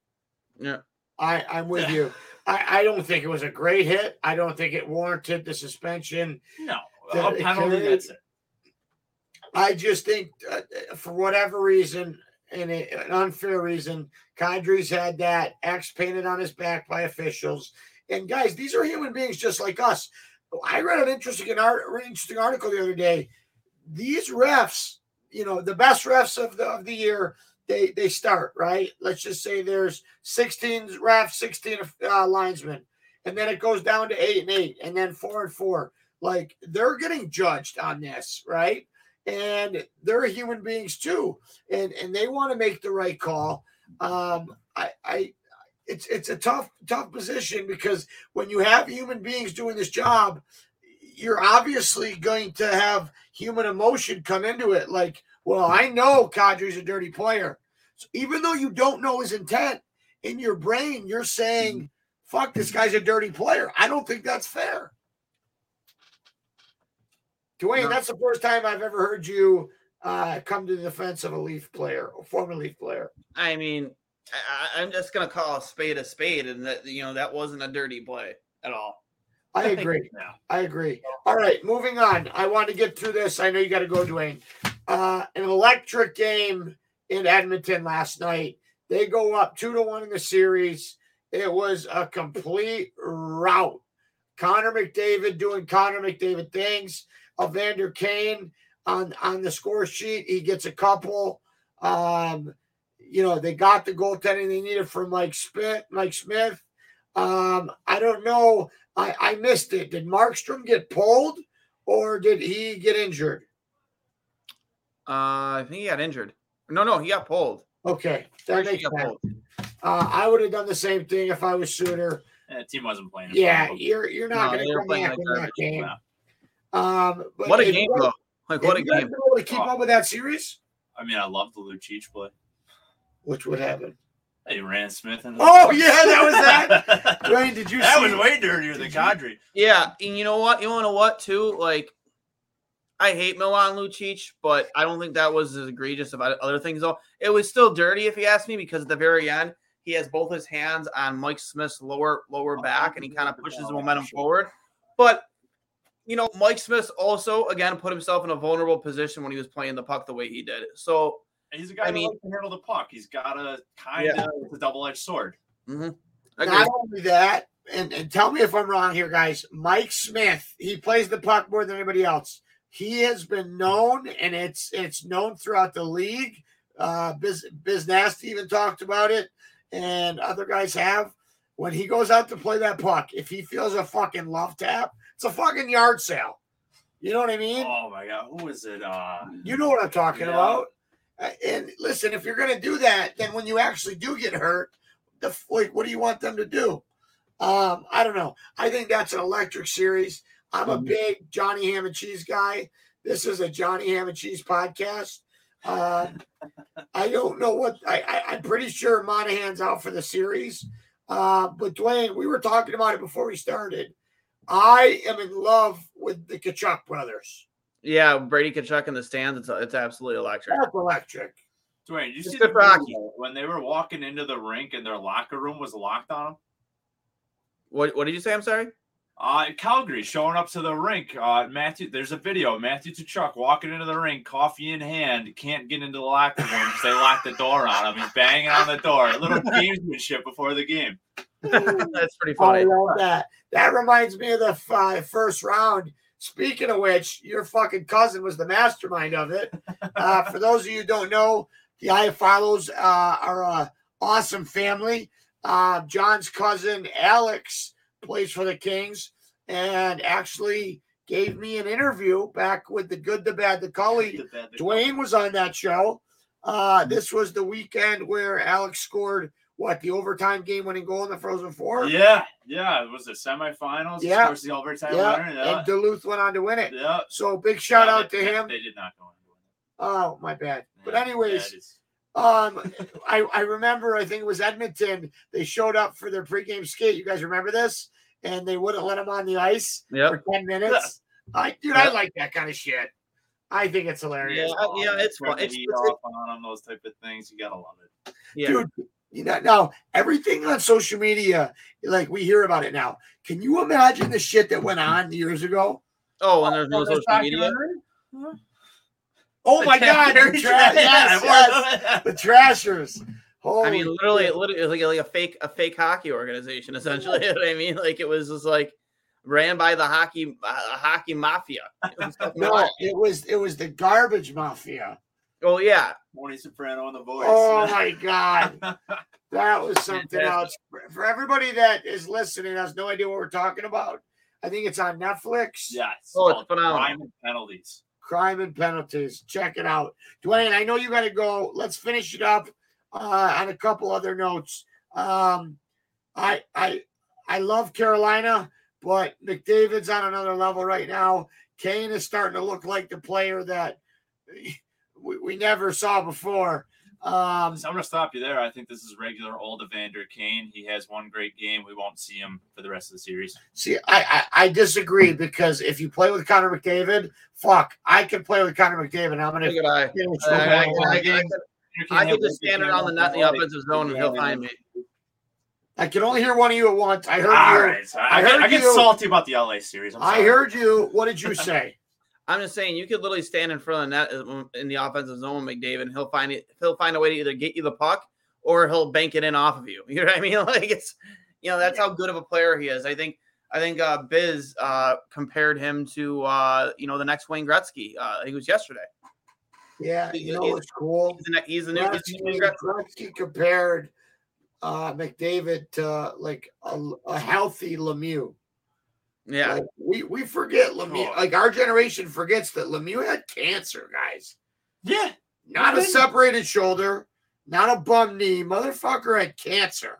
Yeah. I, I'm with you. I, I don't think it was a great hit. I don't think it warranted the suspension. No, The- a penalty. That's it. I just think, uh, for whatever reason, and an unfair reason, Kadri's had that X painted on his back by officials. And guys, these are human beings just like us. I read an interesting, an art, interesting article the other day. These refs, you know, the best refs of the of the year, they they start right. Let's just say there's 16 refs, 16 uh, linesmen, and then it goes down to eight and eight, and then four and four. Like they're getting judged on this, right? and they're human beings too, and and they want to make the right call. Um, I, I, it's it's a tough tough position because when you have human beings doing this job, you're obviously going to have human emotion come into it. Like, well, I know Kadri's a dirty player, so even though you don't know his intent, in your brain you're saying, "Fuck, this guy's a dirty player." I don't think that's fair. Dwayne, No. that's the first time I've ever heard you uh, come to the defense of a Leaf player, a former Leaf player. I mean, I, I'm just gonna call a spade a spade, and that you know that wasn't a dirty play at all. I agree. I agree. All right, moving on. I want to get through this. I know you got to go, Dwayne. Uh, an electric game in Edmonton last night. They go up two to one in the series. It was a complete rout. Connor McDavid doing Connor McDavid things. Evander Kane on on the score sheet. He gets a couple. Um, you know, they got the goaltending they needed from Mike Smith. Mike Smith. Um, I don't know. I, I missed it. Did Markstrom get pulled or did he get injured? Uh, I think he got injured. No, no, he got pulled. Okay, that Pretty makes sure he got sense. pulled. Uh, I would have done the same thing if I was Sutter. Yeah, the team wasn't playing. Yeah, you're you're not No, going to come back in that game. Yeah. Um, but What a game, though! Like what a you game. been able to keep up with that series, I mean, I love the Lucic play. which would happen. Hey, Rand Smith. And Oh yeah, that was that. *laughs* Dwayne, did you that see? was way dirtier than Kadri. Yeah, and you know what? You want to know what too? Like, I hate Milan Lucic, but I don't think that was as egregious about other things. Though it was still dirty, if you ask me, because at the very end he has both his hands on Mike Smith's lower lower back, and he kind of pushes the momentum forward. But you know, Mike Smith also again put himself in a vulnerable position when he was playing the puck the way he did. So He's a guy I who mean- likes to handle the puck. He's got a kind of Yeah. it's a double edged sword. mhm. Not Agreed. only that, and, and tell me if I'm wrong here, guys. Mike Smith, he plays the puck more than anybody else. He has been known, and it's it's known throughout the league. Uh, Biz, Biz Nasty even talked about it, and other guys have. When he goes out to play that puck, if he feels a fucking love tap, it's a fucking yard sale. You know what I mean? Oh my god, who is it? Uh, You know what I'm talking Yeah. about. And listen, if you're going to do that, then when you actually do get hurt, the like, what do you want them to do? Um, I don't know. I think that's an electric series. I'm a big Johnny Ham and Cheese guy. This is a Johnny Ham and Cheese podcast. Um, I don't know what I, I, I'm pretty sure Monahan's out for the series. Uh, but Dwayne, we were talking about it before we started. I am in love with the Tkachuk brothers. Yeah, Brady Tkachuk in the stands. It's it's absolutely electric. That's electric. Dwayne, you It's see the for hockey. when they were walking into the rink and their locker room was locked on them? What what did you say? I'm sorry. Uh, Calgary showing up to the rink. Uh, Matthew, there's a video. Matthew Tkachuk walking into the rink, coffee in hand, can't get into the locker room because they locked the door on him. He's banging on the door. A little *laughs* gamesmanship before the game. *laughs* That's pretty funny. I funny. love that. That reminds me of the uh, first round. Speaking of which, your fucking cousin was the mastermind of it. Uh, *laughs* for those of you who don't know, the Iafallos uh, are a awesome family. Uh, John's cousin Alex plays for the Kings and actually gave me an interview back with the good, the bad, the Cully. Dwayne was on that show. Uh, this was the weekend where Alex scored what the overtime game winning goal in the Frozen Four. Yeah, yeah. It was the semifinals. Yeah. Of course, the overtime Yeah, winner. Yeah. and Duluth went on to win it. yeah. So big shout No, out they- to him. They did not go into Oh, my bad. But anyways, um, I I remember I think it was Edmonton. They showed up for their pregame skate. You guys remember this? And they wouldn't let him on the ice Yep. for ten minutes. I dude, I like that kind of shit. I think it's hilarious. Yeah, yeah, it's Turn fun. the It's, heat it's- off on them, those type of things. You gotta love it. yeah. Dude, you know now everything on social media, like we hear about it now. Can you imagine the shit that went on years ago? Oh, and there's no social media. documentary? Oh my god, the tra- yes, yes, the trashers. Holy I mean, literally, shit. literally, it was like, like a fake, a fake hockey organization, essentially. *laughs* You know what I mean, like it was just like ran by the hockey, uh, hockey mafia. It was no, wild. it was it was the garbage mafia. Oh yeah, Tony Soprano on the voice. Oh my god, *laughs* that was something Fantastic. else. For, for everybody that is listening, has no idea what we're talking about. I think it's on Netflix. Yes. Oh, it's phenomenal. Crime and penalties. Crime and penalties. Check it out, Dwayne. I know you got to go. Let's finish it up uh, on a couple other notes. Um, I I I love Carolina, but McDavid's on another level right now. Kane is starting to look like the player that we, we never saw before. Um, So I'm gonna stop you there. I think this is regular old Evander Kane. He has one great game. We won't see him for the rest of the series. See, I, I I disagree because if you play with Connor McDavid, fuck, I can play with Connor McDavid. I'm gonna I. finish I, I, I, I, one. I, could- I could just stand around the net the offensive zone and he'll find me. I can only hear one of you at once. I heard All you. right. So I, I get, heard I get you. salty about the LA series. I'm I heard you. What did you *laughs* say? I'm just saying you could literally stand in front of the net uh, in the offensive zone, with McDavid, and he'll find it. He'll find a way to either get you the puck or he'll bank it in off of you. *laughs* You know what I mean? *laughs* Like it's, you know, that's how good of a player he is. I think. I think uh, Biz uh, compared him to uh, you know the next Wayne Gretzky. Uh, he was yesterday. Yeah, you know he's- what's cool? He's the, ne- he's the new. he's the new Gretzky, Gretzky. Gretzky compared uh, McDavid to like a, a healthy Lemieux. Yeah, Like, we we forget Lemieux. Oh. Like our generation forgets that Lemieux had cancer, guys. Yeah. Not a separated shoulder, not a bum knee. Motherfucker had cancer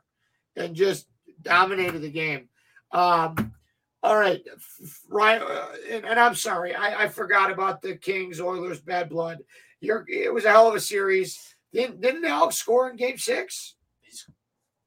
and just dominated the game. Um, all right, f- f- Ryan, uh, and, and I'm sorry, I, I forgot about the Kings Oilers bad blood. You're, it was a hell of a series. Didn't didn't Alex score in Game Six?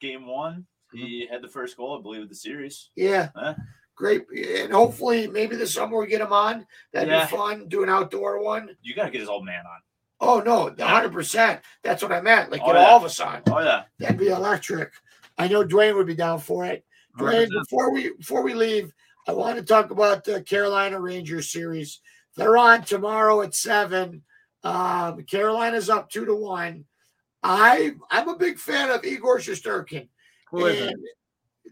Game one, he had the first goal, I believe, of the series. Yeah, Huh? Great. And hopefully, maybe this summer we get him on. That'd Yeah. be fun. Do an outdoor one. You got to get his old man on. Oh no, hundred percent. That's what I meant. Like Oh, get yeah. all of us on. Oh yeah. That'd be electric. I know Dwayne would be down for it. Dwayne, 100%. before we before we leave, I want to talk about the Carolina Rangers series. They're on tomorrow at seven. Um, Carolina's up two to one. I I'm a big fan of Igor Shesterkin. Who is it?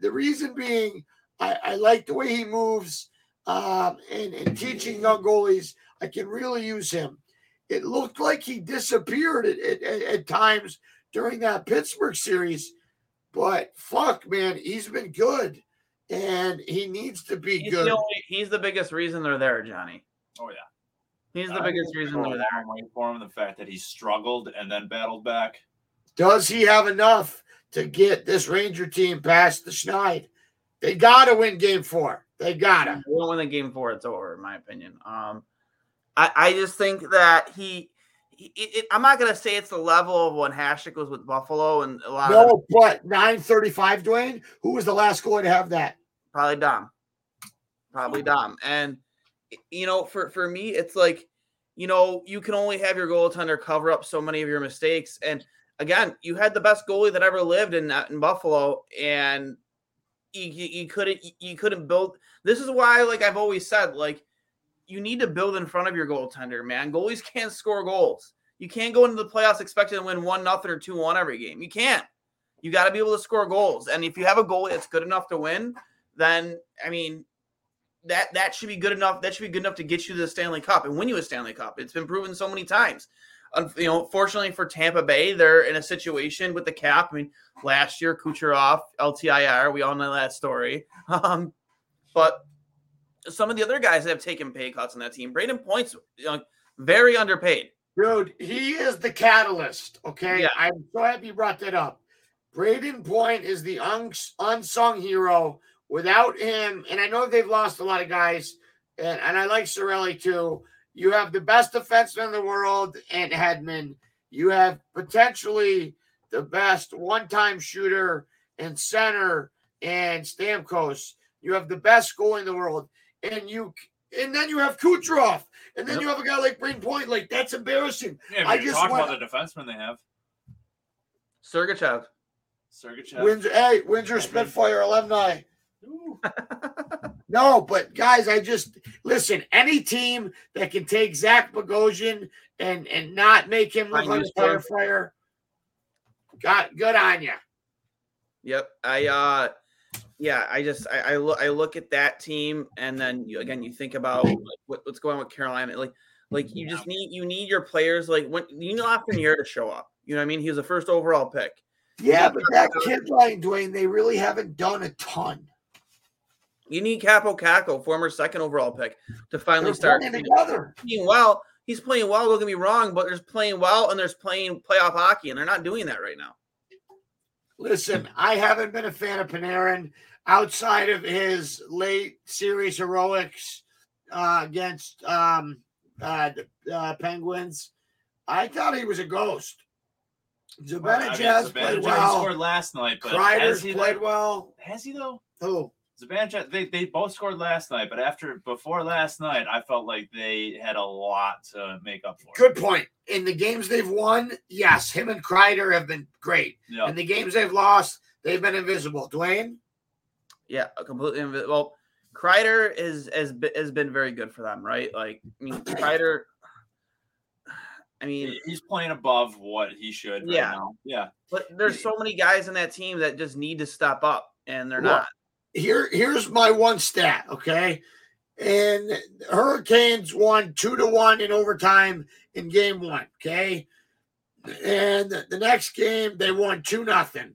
The reason being, I, I like the way he moves um, and, and teaching young goalies. I can really use him. It looked like he disappeared at, at, at, at times during that Pittsburgh series, but fuck, man, he's been good and he needs to be He's good. the, only, he's the biggest reason they're there, Johnny. Oh yeah. He's the I biggest reason they're there. I'm waiting for him. The fact that he struggled and then battled back. Does he have enough to get this Ranger team past the Schneid? They got to win game four. They got to. They won't win the game four, it's over, in my opinion. Um, I, I just think that he, he it, I'm not gonna say it's the level of when Hasek was with Buffalo and a lot of No, but 935, Dwayne. Who was the last goalie to have that? probably Dom, probably Dom, and you know, for for me, it's like, you know, you can only have your goaltender cover up so many of your mistakes, and again, you had the best goalie that ever lived in in Buffalo, and you, you, couldn't you couldn't build. This is why, like I've always said, like you need to build in front of your goaltender, man. Goalies can't score goals. You can't go into the playoffs expecting to win one nothing or two one every game. You can't. You got to be able to score goals. And if you have a goalie that's good enough to win, then I mean that that should be good enough. That should be good enough to get you the Stanley Cup and win you a Stanley Cup. It's been proven so many times. You know, fortunately for Tampa Bay, they're in a situation with the cap. I mean, last year Kucherov, LTIR, we all know that story. *laughs* Um, but some of the other guys that have taken pay cuts on that team, Brayden Point's you know, very underpaid. Dude, he is the catalyst. Okay. Yeah. I'm so happy you brought that up. Brayden Point is the uns- unsung hero. Without him, and I know they've lost a lot of guys, and, and I like Cirelli too. You have the best defenseman in the world and Hedman. You have potentially the best one-time shooter and center and Stamkos. You have the best goal in the world, and you and then you have Kucherov, and then Yep. you have a guy like Brayden Point. Like that's embarrassing. Yeah, I but just talking went- about the defenseman they have. Sergachev. Sergachev. Windsor, hey, Windsor Spitfire alumni. *laughs* No, but guys, I just listen. Any team that can take Zach Bogosian and and not make him look like a firefighter, got good on you. Yep. I uh yeah, I just I I look I look at that team and then you, again you think about like, what, what's going on with Carolina like like you just need you need your players like when you know Lafreniere to show up. You know what I mean? He was the first overall pick. Yeah, but that kid line, Dwayne, they really haven't done a ton. You need Kaapo Kakko, former second overall pick, to finally They're start playing together. playing well. He's playing well, don't get me wrong, but there's playing well and there's playing playoff hockey, and they're not doing that right now. Listen, I haven't been a fan of Panarin outside of his late series heroics uh, against um, uh, the uh, Penguins. I thought he was a ghost. Well, I mean, Zibanejad Zibanejad played well. scored last night, but has Kreider's he played though? well. Has he though? Who? Zibanejad, they, they both scored last night, but after before last night, I felt like they had a lot to make up for. Good point. In the games they've won, yes, him and Kreider have been great. Yeah. In the games they've lost, they've been invisible. Dwayne? Yeah, completely. invisible. Well, Kreider is has has been very good for them, right? Like, I mean, *clears throat* Kreider. I mean, He's playing above what he should. Right Yeah. now. Yeah. but there's so many guys in that team that just need to step up, and they're Well, not. Here, here's my one stat, okay? And Hurricanes won two to one in overtime in game one, okay? And the next game they won two nothing.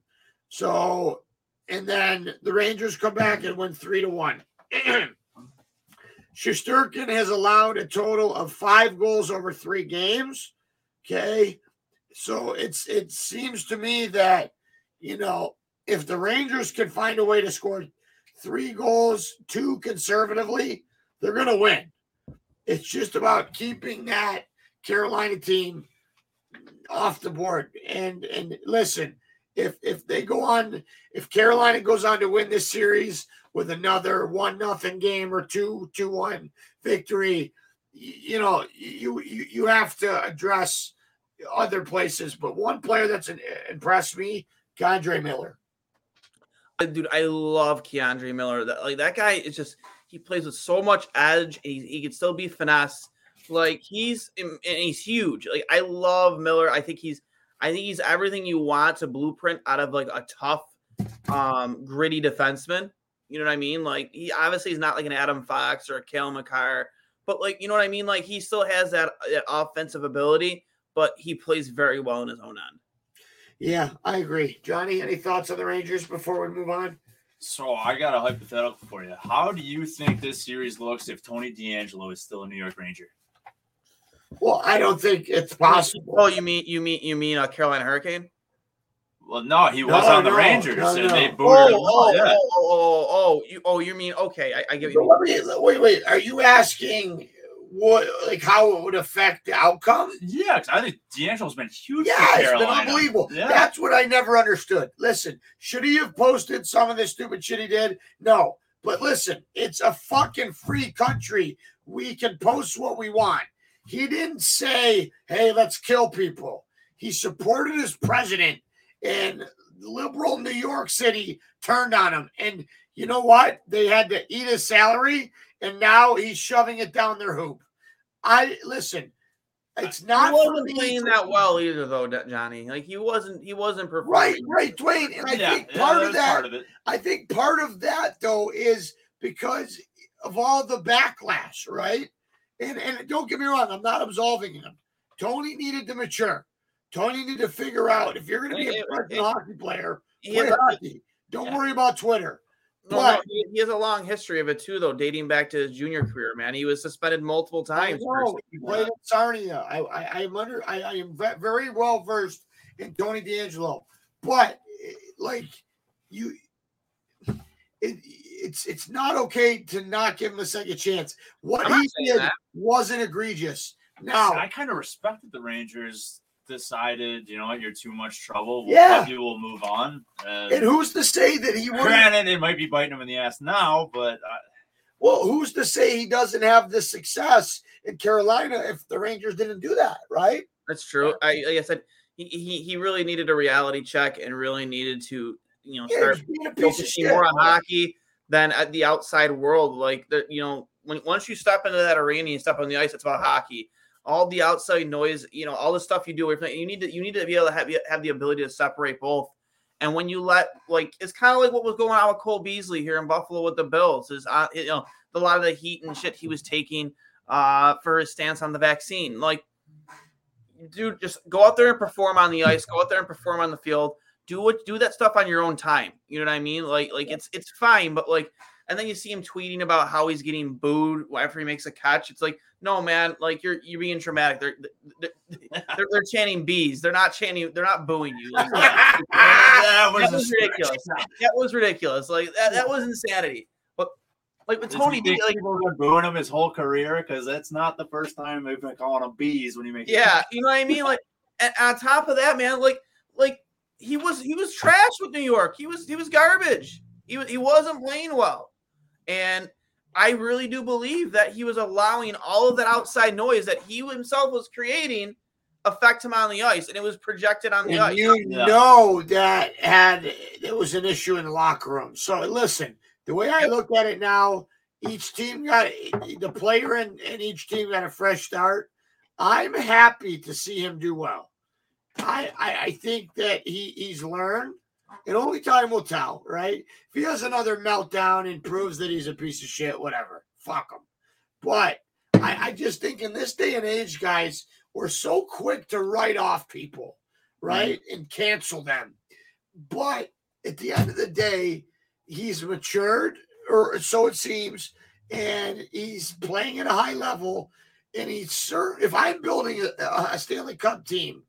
So, and then the Rangers come back and win three to one. *clears throat* Shesterkin has allowed a total of five goals over three games. Okay. So it's it seems to me that you know if the Rangers can find a way to score three goals, two conservatively, they're gonna win. It's just about keeping that Carolina team off the board. And and listen, if if they go on, if Carolina goes on to win this series with another one nothing game or two two one victory, you know you you you have to address other places. But one player that's impressed me, K'Andre Miller. Dude, I love K'Andre Miller. That, like that guy is just he plays with so much edge, and he, he can still be finesse. Like he's and he's huge. Like I love Miller. I think he's I think he's everything you want to blueprint out of like a tough, um, gritty defenseman. You know what I mean? Like he obviously is not like an Adam Fox or a Cale Makar, but like you know what I mean? Like he still has that, that offensive ability, but he plays very well in his own end. Yeah, I agree. Johnny, any thoughts on the Rangers before we move on? So I got a hypothetical for you. How do you think this series looks if Tony DeAngelo is still a New York Ranger? Well, I don't think it's possible. Oh, you mean you mean you mean a Carolina Hurricane? Well, no, he was No, on the no, Rangers, no, and they booted Oh, him. oh, oh yeah. Oh, oh, oh, oh, oh, you, oh, you mean okay? I, I get you So me wait. Wait, are you asking what, like, how it would affect the outcome? Yeah, I think DeAngelo's been huge Yeah, it's been unbelievable. Yeah. That's what I never understood. Listen, should he have posted some of this stupid shit he did? No. But listen, it's a fucking free country. We can post what we want. He didn't say, hey, let's kill people. He supported his president. And liberal New York City turned on him. And you know what? They had to eat his salary, and now he's shoving it down their hoop. I listen. It's not he wasn't playing that well either, though, Johnny. Like he wasn't. He wasn't performing. Right, right, Dwayne. And I yeah, think part yeah, of that. Part of it. I think part of that though is because of all the backlash, right? And and don't get me wrong, I'm not absolving him. Tony needed to mature. Tony needed to figure out if you're going to be a professional hockey player, play hockey. Don't yeah. worry about Twitter. No, but, no, he, he, has a long history of it too, though, dating back to his junior career. Man, he was suspended multiple times. I know. He played in Sarnia. I, I, I am under. I, I am very well versed in Tony DeAngelo, but eh, like you, it, it's it's not okay to not give him a second chance. What I'm he did that. wasn't egregious. Now I kind of respected the Rangers decided, you know what, you're too much trouble. We'll yeah, you will move on. And, and who's to say that he? Granted, it might be biting him in the ass now, but uh, well, who's to say he doesn't have the success in Carolina if the Rangers didn't do that? Right. That's true. I like I said, he he, he really needed a reality check and really needed to you know start focusing more on hockey than at the outside world. Like the you know when once you step into that arena and step on the ice, it's about hockey all the outside noise, you know, all the stuff you do, you need to you need to be able to have have the ability to separate both. And when you let like it's kind of like what was going on with Cole Beasley here in Buffalo with the Bills is uh, you know a lot of the heat and shit he was taking uh for his stance on the vaccine. Like, dude, just go out there and perform on the ice. Go out there and perform on the field. Do what do that stuff on your own time. You know what I mean? Like like it's it's fine, but like and then you see him tweeting about how he's getting booed after he makes a catch. It's like, no, man, like you're you're being dramatic. They're they're, *laughs* they're, they're chanting bees. They're not chanting. They're not booing you. Like, *laughs* that, was, that was ridiculous. *laughs* That was ridiculous. Like that, that was insanity. But like with Tony, D, like people have been booing him his whole career because that's not the first time they've been calling him bees when he makes. Yeah, you know what I mean. Like, and on top of that, man, like like he was he was trash with New York. He was he was garbage. He he wasn't playing well. And I really do believe that he was allowing all of that outside noise that he himself was creating affect him on the ice, and it was projected on the and ice. You yeah. know that had it was an issue in the locker room. So listen, the way I look at it now, each team got the player and, and each team got a fresh start. I'm happy to see him do well. I, I, I think that he, he's learned. And only time will tell, right? If he has another meltdown and proves that he's a piece of shit, whatever, fuck him. But I, I just think in this day and age, guys, we're so quick to write off people, right? Mm-hmm. And cancel them. But at the end of the day, he's matured, or so it seems, and he's playing at a high level. And he's sir, if I'm building a, a Stanley Cup team,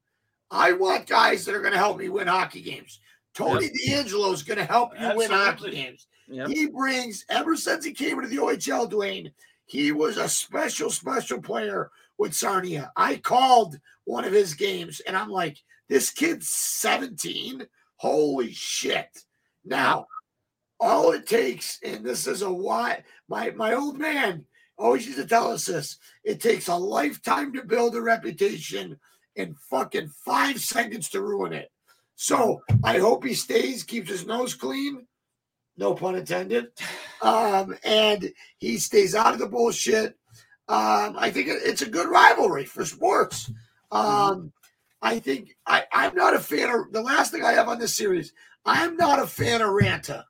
I want guys that are going to help me win hockey games. Tony yep. DeAngelo is going to help you Absolutely. win hockey games. Yep. He brings, ever since he came into the OHL, Dwayne, he was a special, special player with Sarnia. I called one of his games and I'm like, this kid's 17. Holy shit. Now, all it takes, and this is a why, my, my old man always used to tell us this it takes a lifetime to build a reputation and fucking five seconds to ruin it. So I hope he stays, keeps his nose clean, no pun intended, um, and he stays out of the bullshit. Um, I think it's a good rivalry for sports. Um, I think I, I'm not a fan of the last thing I have on this series. I'm not a fan of Raanta.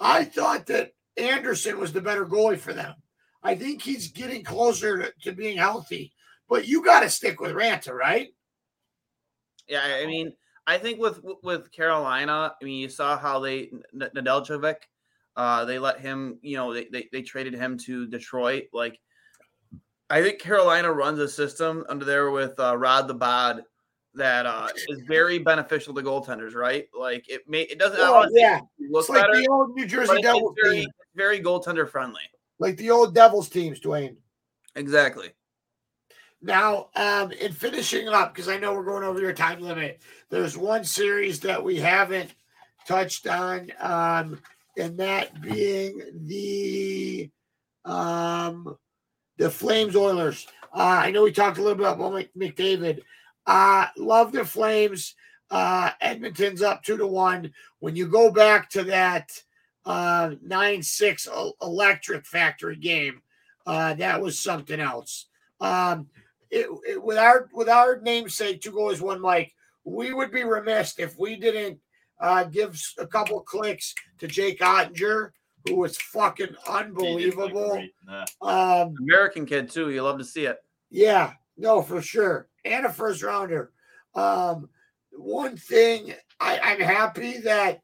I thought that Andersen was the better goalie for them. I think he's getting closer to, to being healthy, but you got to stick with Raanta, right? Yeah, I mean, I think with with Carolina, I mean, you saw how they Nedeljkovic, uh, they let him, you know, they, they they traded him to Detroit. Like, I think Carolina runs a system under there with uh, Rod the Bod that uh, is very beneficial to goaltenders, right? Like it may it doesn't oh, yeah. look it's like better, the old New Jersey Devils very, very goaltender friendly. Like the old Devils teams, Dwayne. Exactly. Now, um, in finishing up, because I know we're going over your time limit, there's one series that we haven't touched on, um, and that being the um, the Flames Oilers. Uh, I know we talked a little bit about McDavid. Uh, love the Flames. Uh, Edmonton's up two to one. When you go back to that uh, nine six electric factory game, uh, that was something else. Um, it, it, with our with our namesake, two goals, one Mike, we would be remiss if we didn't uh, give a couple clicks to Jake Oettinger, who was fucking unbelievable. Um, American kid too. You love to see it. Yeah, no, for sure, and a first rounder. Um, one thing I, I'm happy that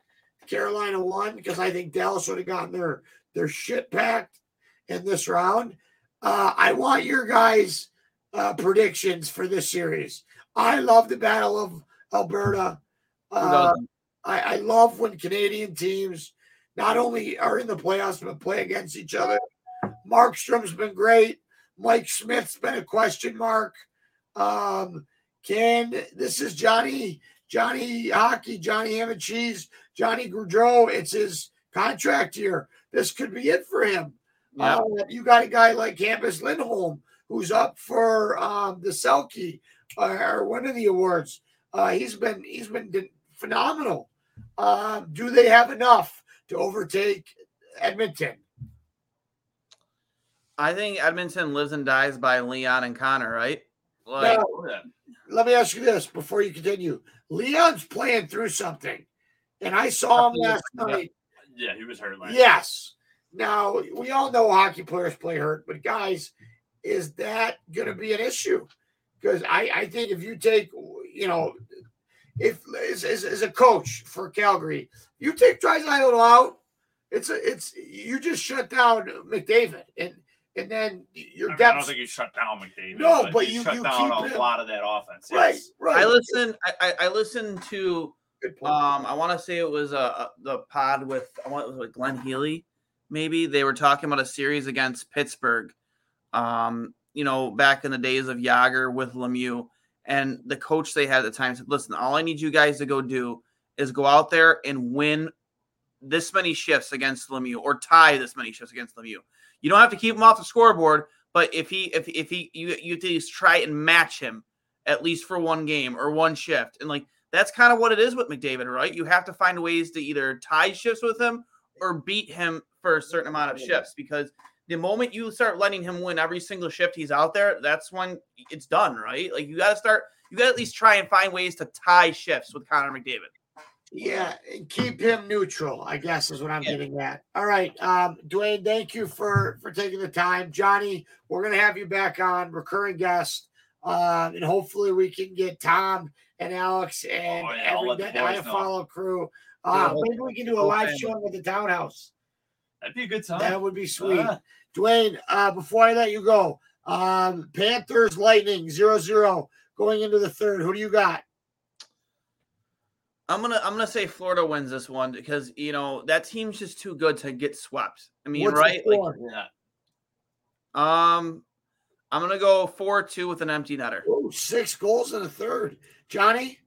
Carolina won because I think Dallas would have gotten their their shit packed in this round. Uh, I want your guys' uh, predictions for this series. I love the Battle of Alberta. Uh, I, I love when Canadian teams not only are in the playoffs but play against each other. Markstrom's been great. Mike Smith's been a question mark. Um, can this is Johnny Johnny Hockey, Johnny Ham and Cheese, Johnny Gaudreau? It's his contract year. This could be it for him. Yeah. Uh, you got a guy like Campus Lindholm who's up for um, the Selke uh, or one of the awards. Uh, he's been he's been phenomenal. Um, do they have enough to overtake Edmonton? I think Edmonton lives and dies by Leon and Connor, right? Like, now, let me ask you this before you continue. Leon's playing through something, and I saw him last night. Yeah, he was hurt. last. yes. Now we all know hockey players play hurt, but guys, is that going to be an issue? Because I, I think if you take, you know, if as, as, as a coach for Calgary, you take Draisaitl out, it's a, it's you just shut down McDavid and and then your I, mean, depth. I don't think you shut down McDavid. No, but, but you, you- shut you down keep a him- lot of that offense. Right, yes. right. I listen. I, I, I listened to. Um, I want to say it was uh the pod with I want it was like Glenn Healy. Maybe they were talking about a series against Pittsburgh. Um, you know, back in the days of Jagr with Lemieux, and the coach they had at the time said, "Listen, all I need you guys to go do is go out there and win this many shifts against Lemieux, or tie this many shifts against Lemieux. You don't have to keep him off the scoreboard, but if he if if he you you at least try and match him at least for one game or one shift, and like that's kind of what it is with McDavid, right? You have to find ways to either tie shifts with him or beat him for a certain amount of shifts because the moment you start letting him win every single shift he's out there, that's when it's done, right? Like you got to start, you got to at least try and find ways to tie shifts with Connor McDavid. Yeah, keep him neutral, I guess is what I'm getting at. All right. Um, Dwayne, thank you for for taking the time. Johnny, we're gonna have you back on, recurring guest. Uh, and hopefully we can get Tom and Alex and Oh, yeah, every let the that I boys know. follow crew. Uh, maybe we can do a live show at the townhouse. That'd be a good time. That would be sweet. Ah. Dwayne, uh, before I let you go, um, Panthers Lightning 0 0 going into the third. Who do you got? I'm gonna I'm gonna say Florida wins this one because you know that team's just too good to get swept. I mean, What's right? Like. Yeah. um, I'm gonna go four two with an empty netter. Ooh, six goals in the third. Johnny?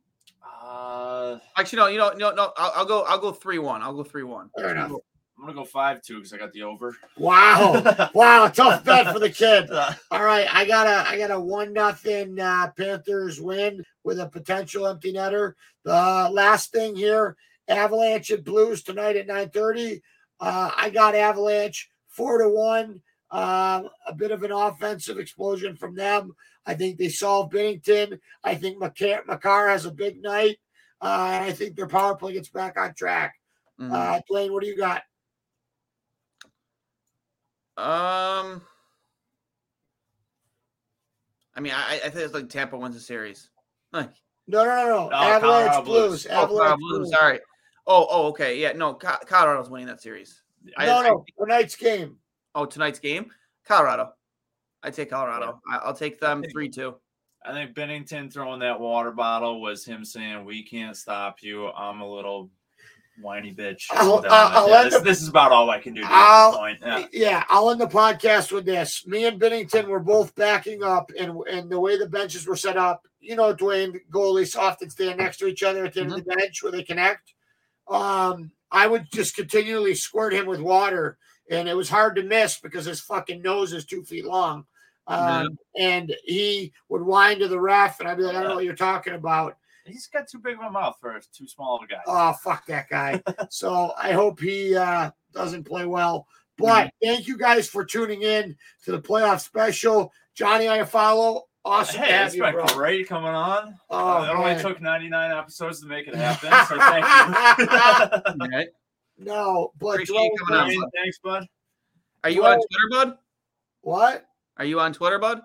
Uh, Actually, no, you know, no, no. I'll, I'll go. I'll go three one. I'll go three one. Fair enough. I'm gonna go five two because I got the over. Wow. *laughs* wow, tough bet for the kid. *laughs* All right, I got a I got a one nothing uh, Panthers win with a potential empty netter. The last thing here, Avalanche at Blues tonight at 9:30. Uh, I got Avalanche four to one. Um, a bit of an offensive explosion from them. I think they solved Binnington. I think Makar, Makar has a big night. Uh, and I think their power play gets back on track. Mhm. Uh, Dwayne, what do you got? Um, I mean, I, I think it's like Tampa wins the series. Like, No, no, no, no. No, Avalanche Blues. Blues. oh, Avalanche Colorado Blues, Blues. sorry. Oh, oh, okay, yeah, no, Colorado's winning that series. I- No, I no. Tonight's game. Oh, tonight's game, Colorado. I take Colorado. I, I'll take them three two. I think Binnington throwing that water bottle was him saying, "We can't stop you." I'm a little whiny bitch. I'll- I'm done I'll- I'll end this, up- this is about all I can do. To I'll- this point. Yeah. Yeah, I'll end the podcast with this. Me and Binnington were both backing up, and and the way the benches were set up, you know, Dwayne goalies often stand next to each other at the end of the bench where they connect. Um, I would just continually squirt him with water, and it was hard to miss because his fucking nose is two feet long. Um, And he would whine to the ref, and I'd be like, I don't know what you're talking about. He's got too big of a mouth for too small of a guy. Oh, fuck that guy. *laughs* so I hope he uh, doesn't play well. But thank you guys for tuning in to the playoff special. Johnny Iafallo, awesome to Hey, have it's you, been bro. great coming on. Oh, Uh, it only took 99 episodes to make it happen. So *laughs* thank you. All right. No, but Appreciate you coming on. Bud. Thanks, bud. Are you Well- on Twitter, bud? what? Are you on Twitter, bud?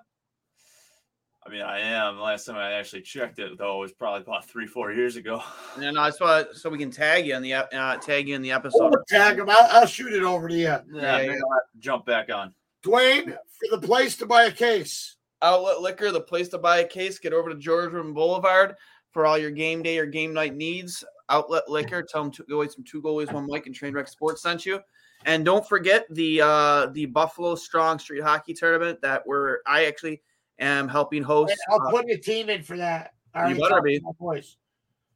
I mean, I am. The Last time I actually checked it, though, was probably about three, four years ago. *laughs* No, no, that's why so we can tag you in the uh, tag you in the I'll episode. tag him. I'll, I'll shoot it over to you. Yeah, yeah, maybe I'll have to jump back on. Dwayne, for the place to buy a case. Outlet Liquor, the place to buy a case. Get over to Georgian Boulevard for all your game day or game night needs. Outlet Liquor. Tell them go goalies from two goalies, one Mic and Trainwreck Sports sent you. And don't forget the uh the Buffalo Strong Street Hockey Tournament that we're I actually am helping host. I'll Uh, put a team in for that. All You right, better be. boys.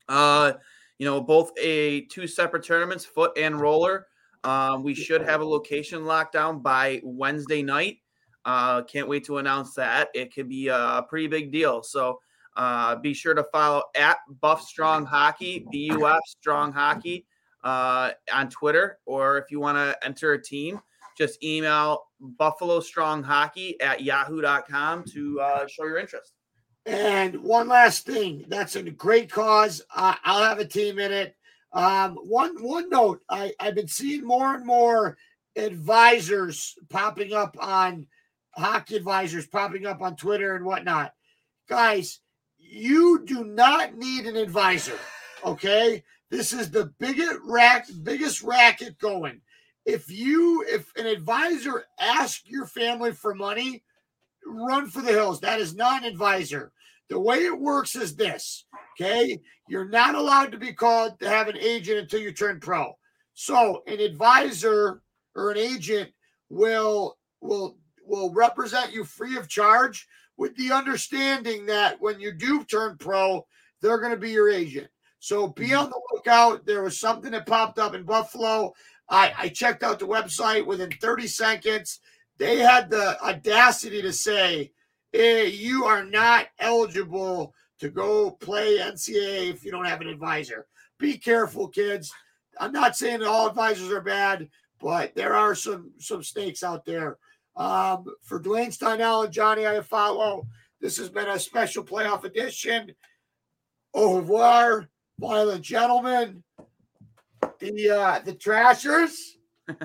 Uh, you know, both a two separate tournaments, foot and roller. Um, we should have a location locked down by Wednesday night. Uh, can't wait to announce that. It could be a pretty big deal. So uh, be sure to follow at Buff Strong Hockey, B U F Strong Hockey, uh, on Twitter. Or if you want to enter a team, just email Buffalo Strong Hockey at yahoo.com to uh, show your interest. And one last thing, that's a great cause. I I'll have a team in it. Um, one one note, I I've been seeing more and more advisors popping up on hockey advisors popping up on Twitter and whatnot. Guys, you do not need an advisor. Okay, this is the biggest rack, biggest racket going. If you, if an advisor asks your family for money, run for the hills. That is not an advisor. The way it works is this. Okay, you're not allowed to be called to have an agent until you turn pro. So an advisor or an agent will will will represent you free of charge with the understanding that when you do turn pro, they're going to be your agent. So be mm-hmm. on the lookout. There was something that popped up in Buffalo. I, I checked out the website within 30 seconds. They had the audacity to say, you are not eligible to go play NCAA if you don't have an advisor. Be careful, kids. I'm not saying that all advisors are bad, but there are some some snakes out there. Um, for Dwayne Steinell and Johnny Iafallo, this has been a special playoff edition. Au revoir, violent gentlemen. The uh, the Trashers. *laughs*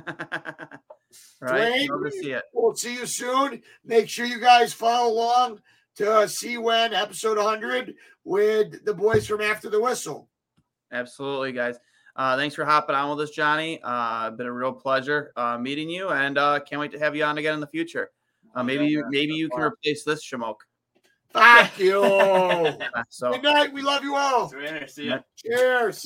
Right? Dwayne, to see it. We'll see you soon. Make sure you guys follow along to uh, see when episode 100 with the boys from After the Whistle. Absolutely, guys. Uh, thanks for hopping on with us, Johnny. Uh, been a real pleasure uh, meeting you, and uh, can't wait to have you on again in the future. Uh, maybe you, maybe you can replace this Shamoke. Thank you. *laughs* So, Good night. We love you all. See ya. Cheers.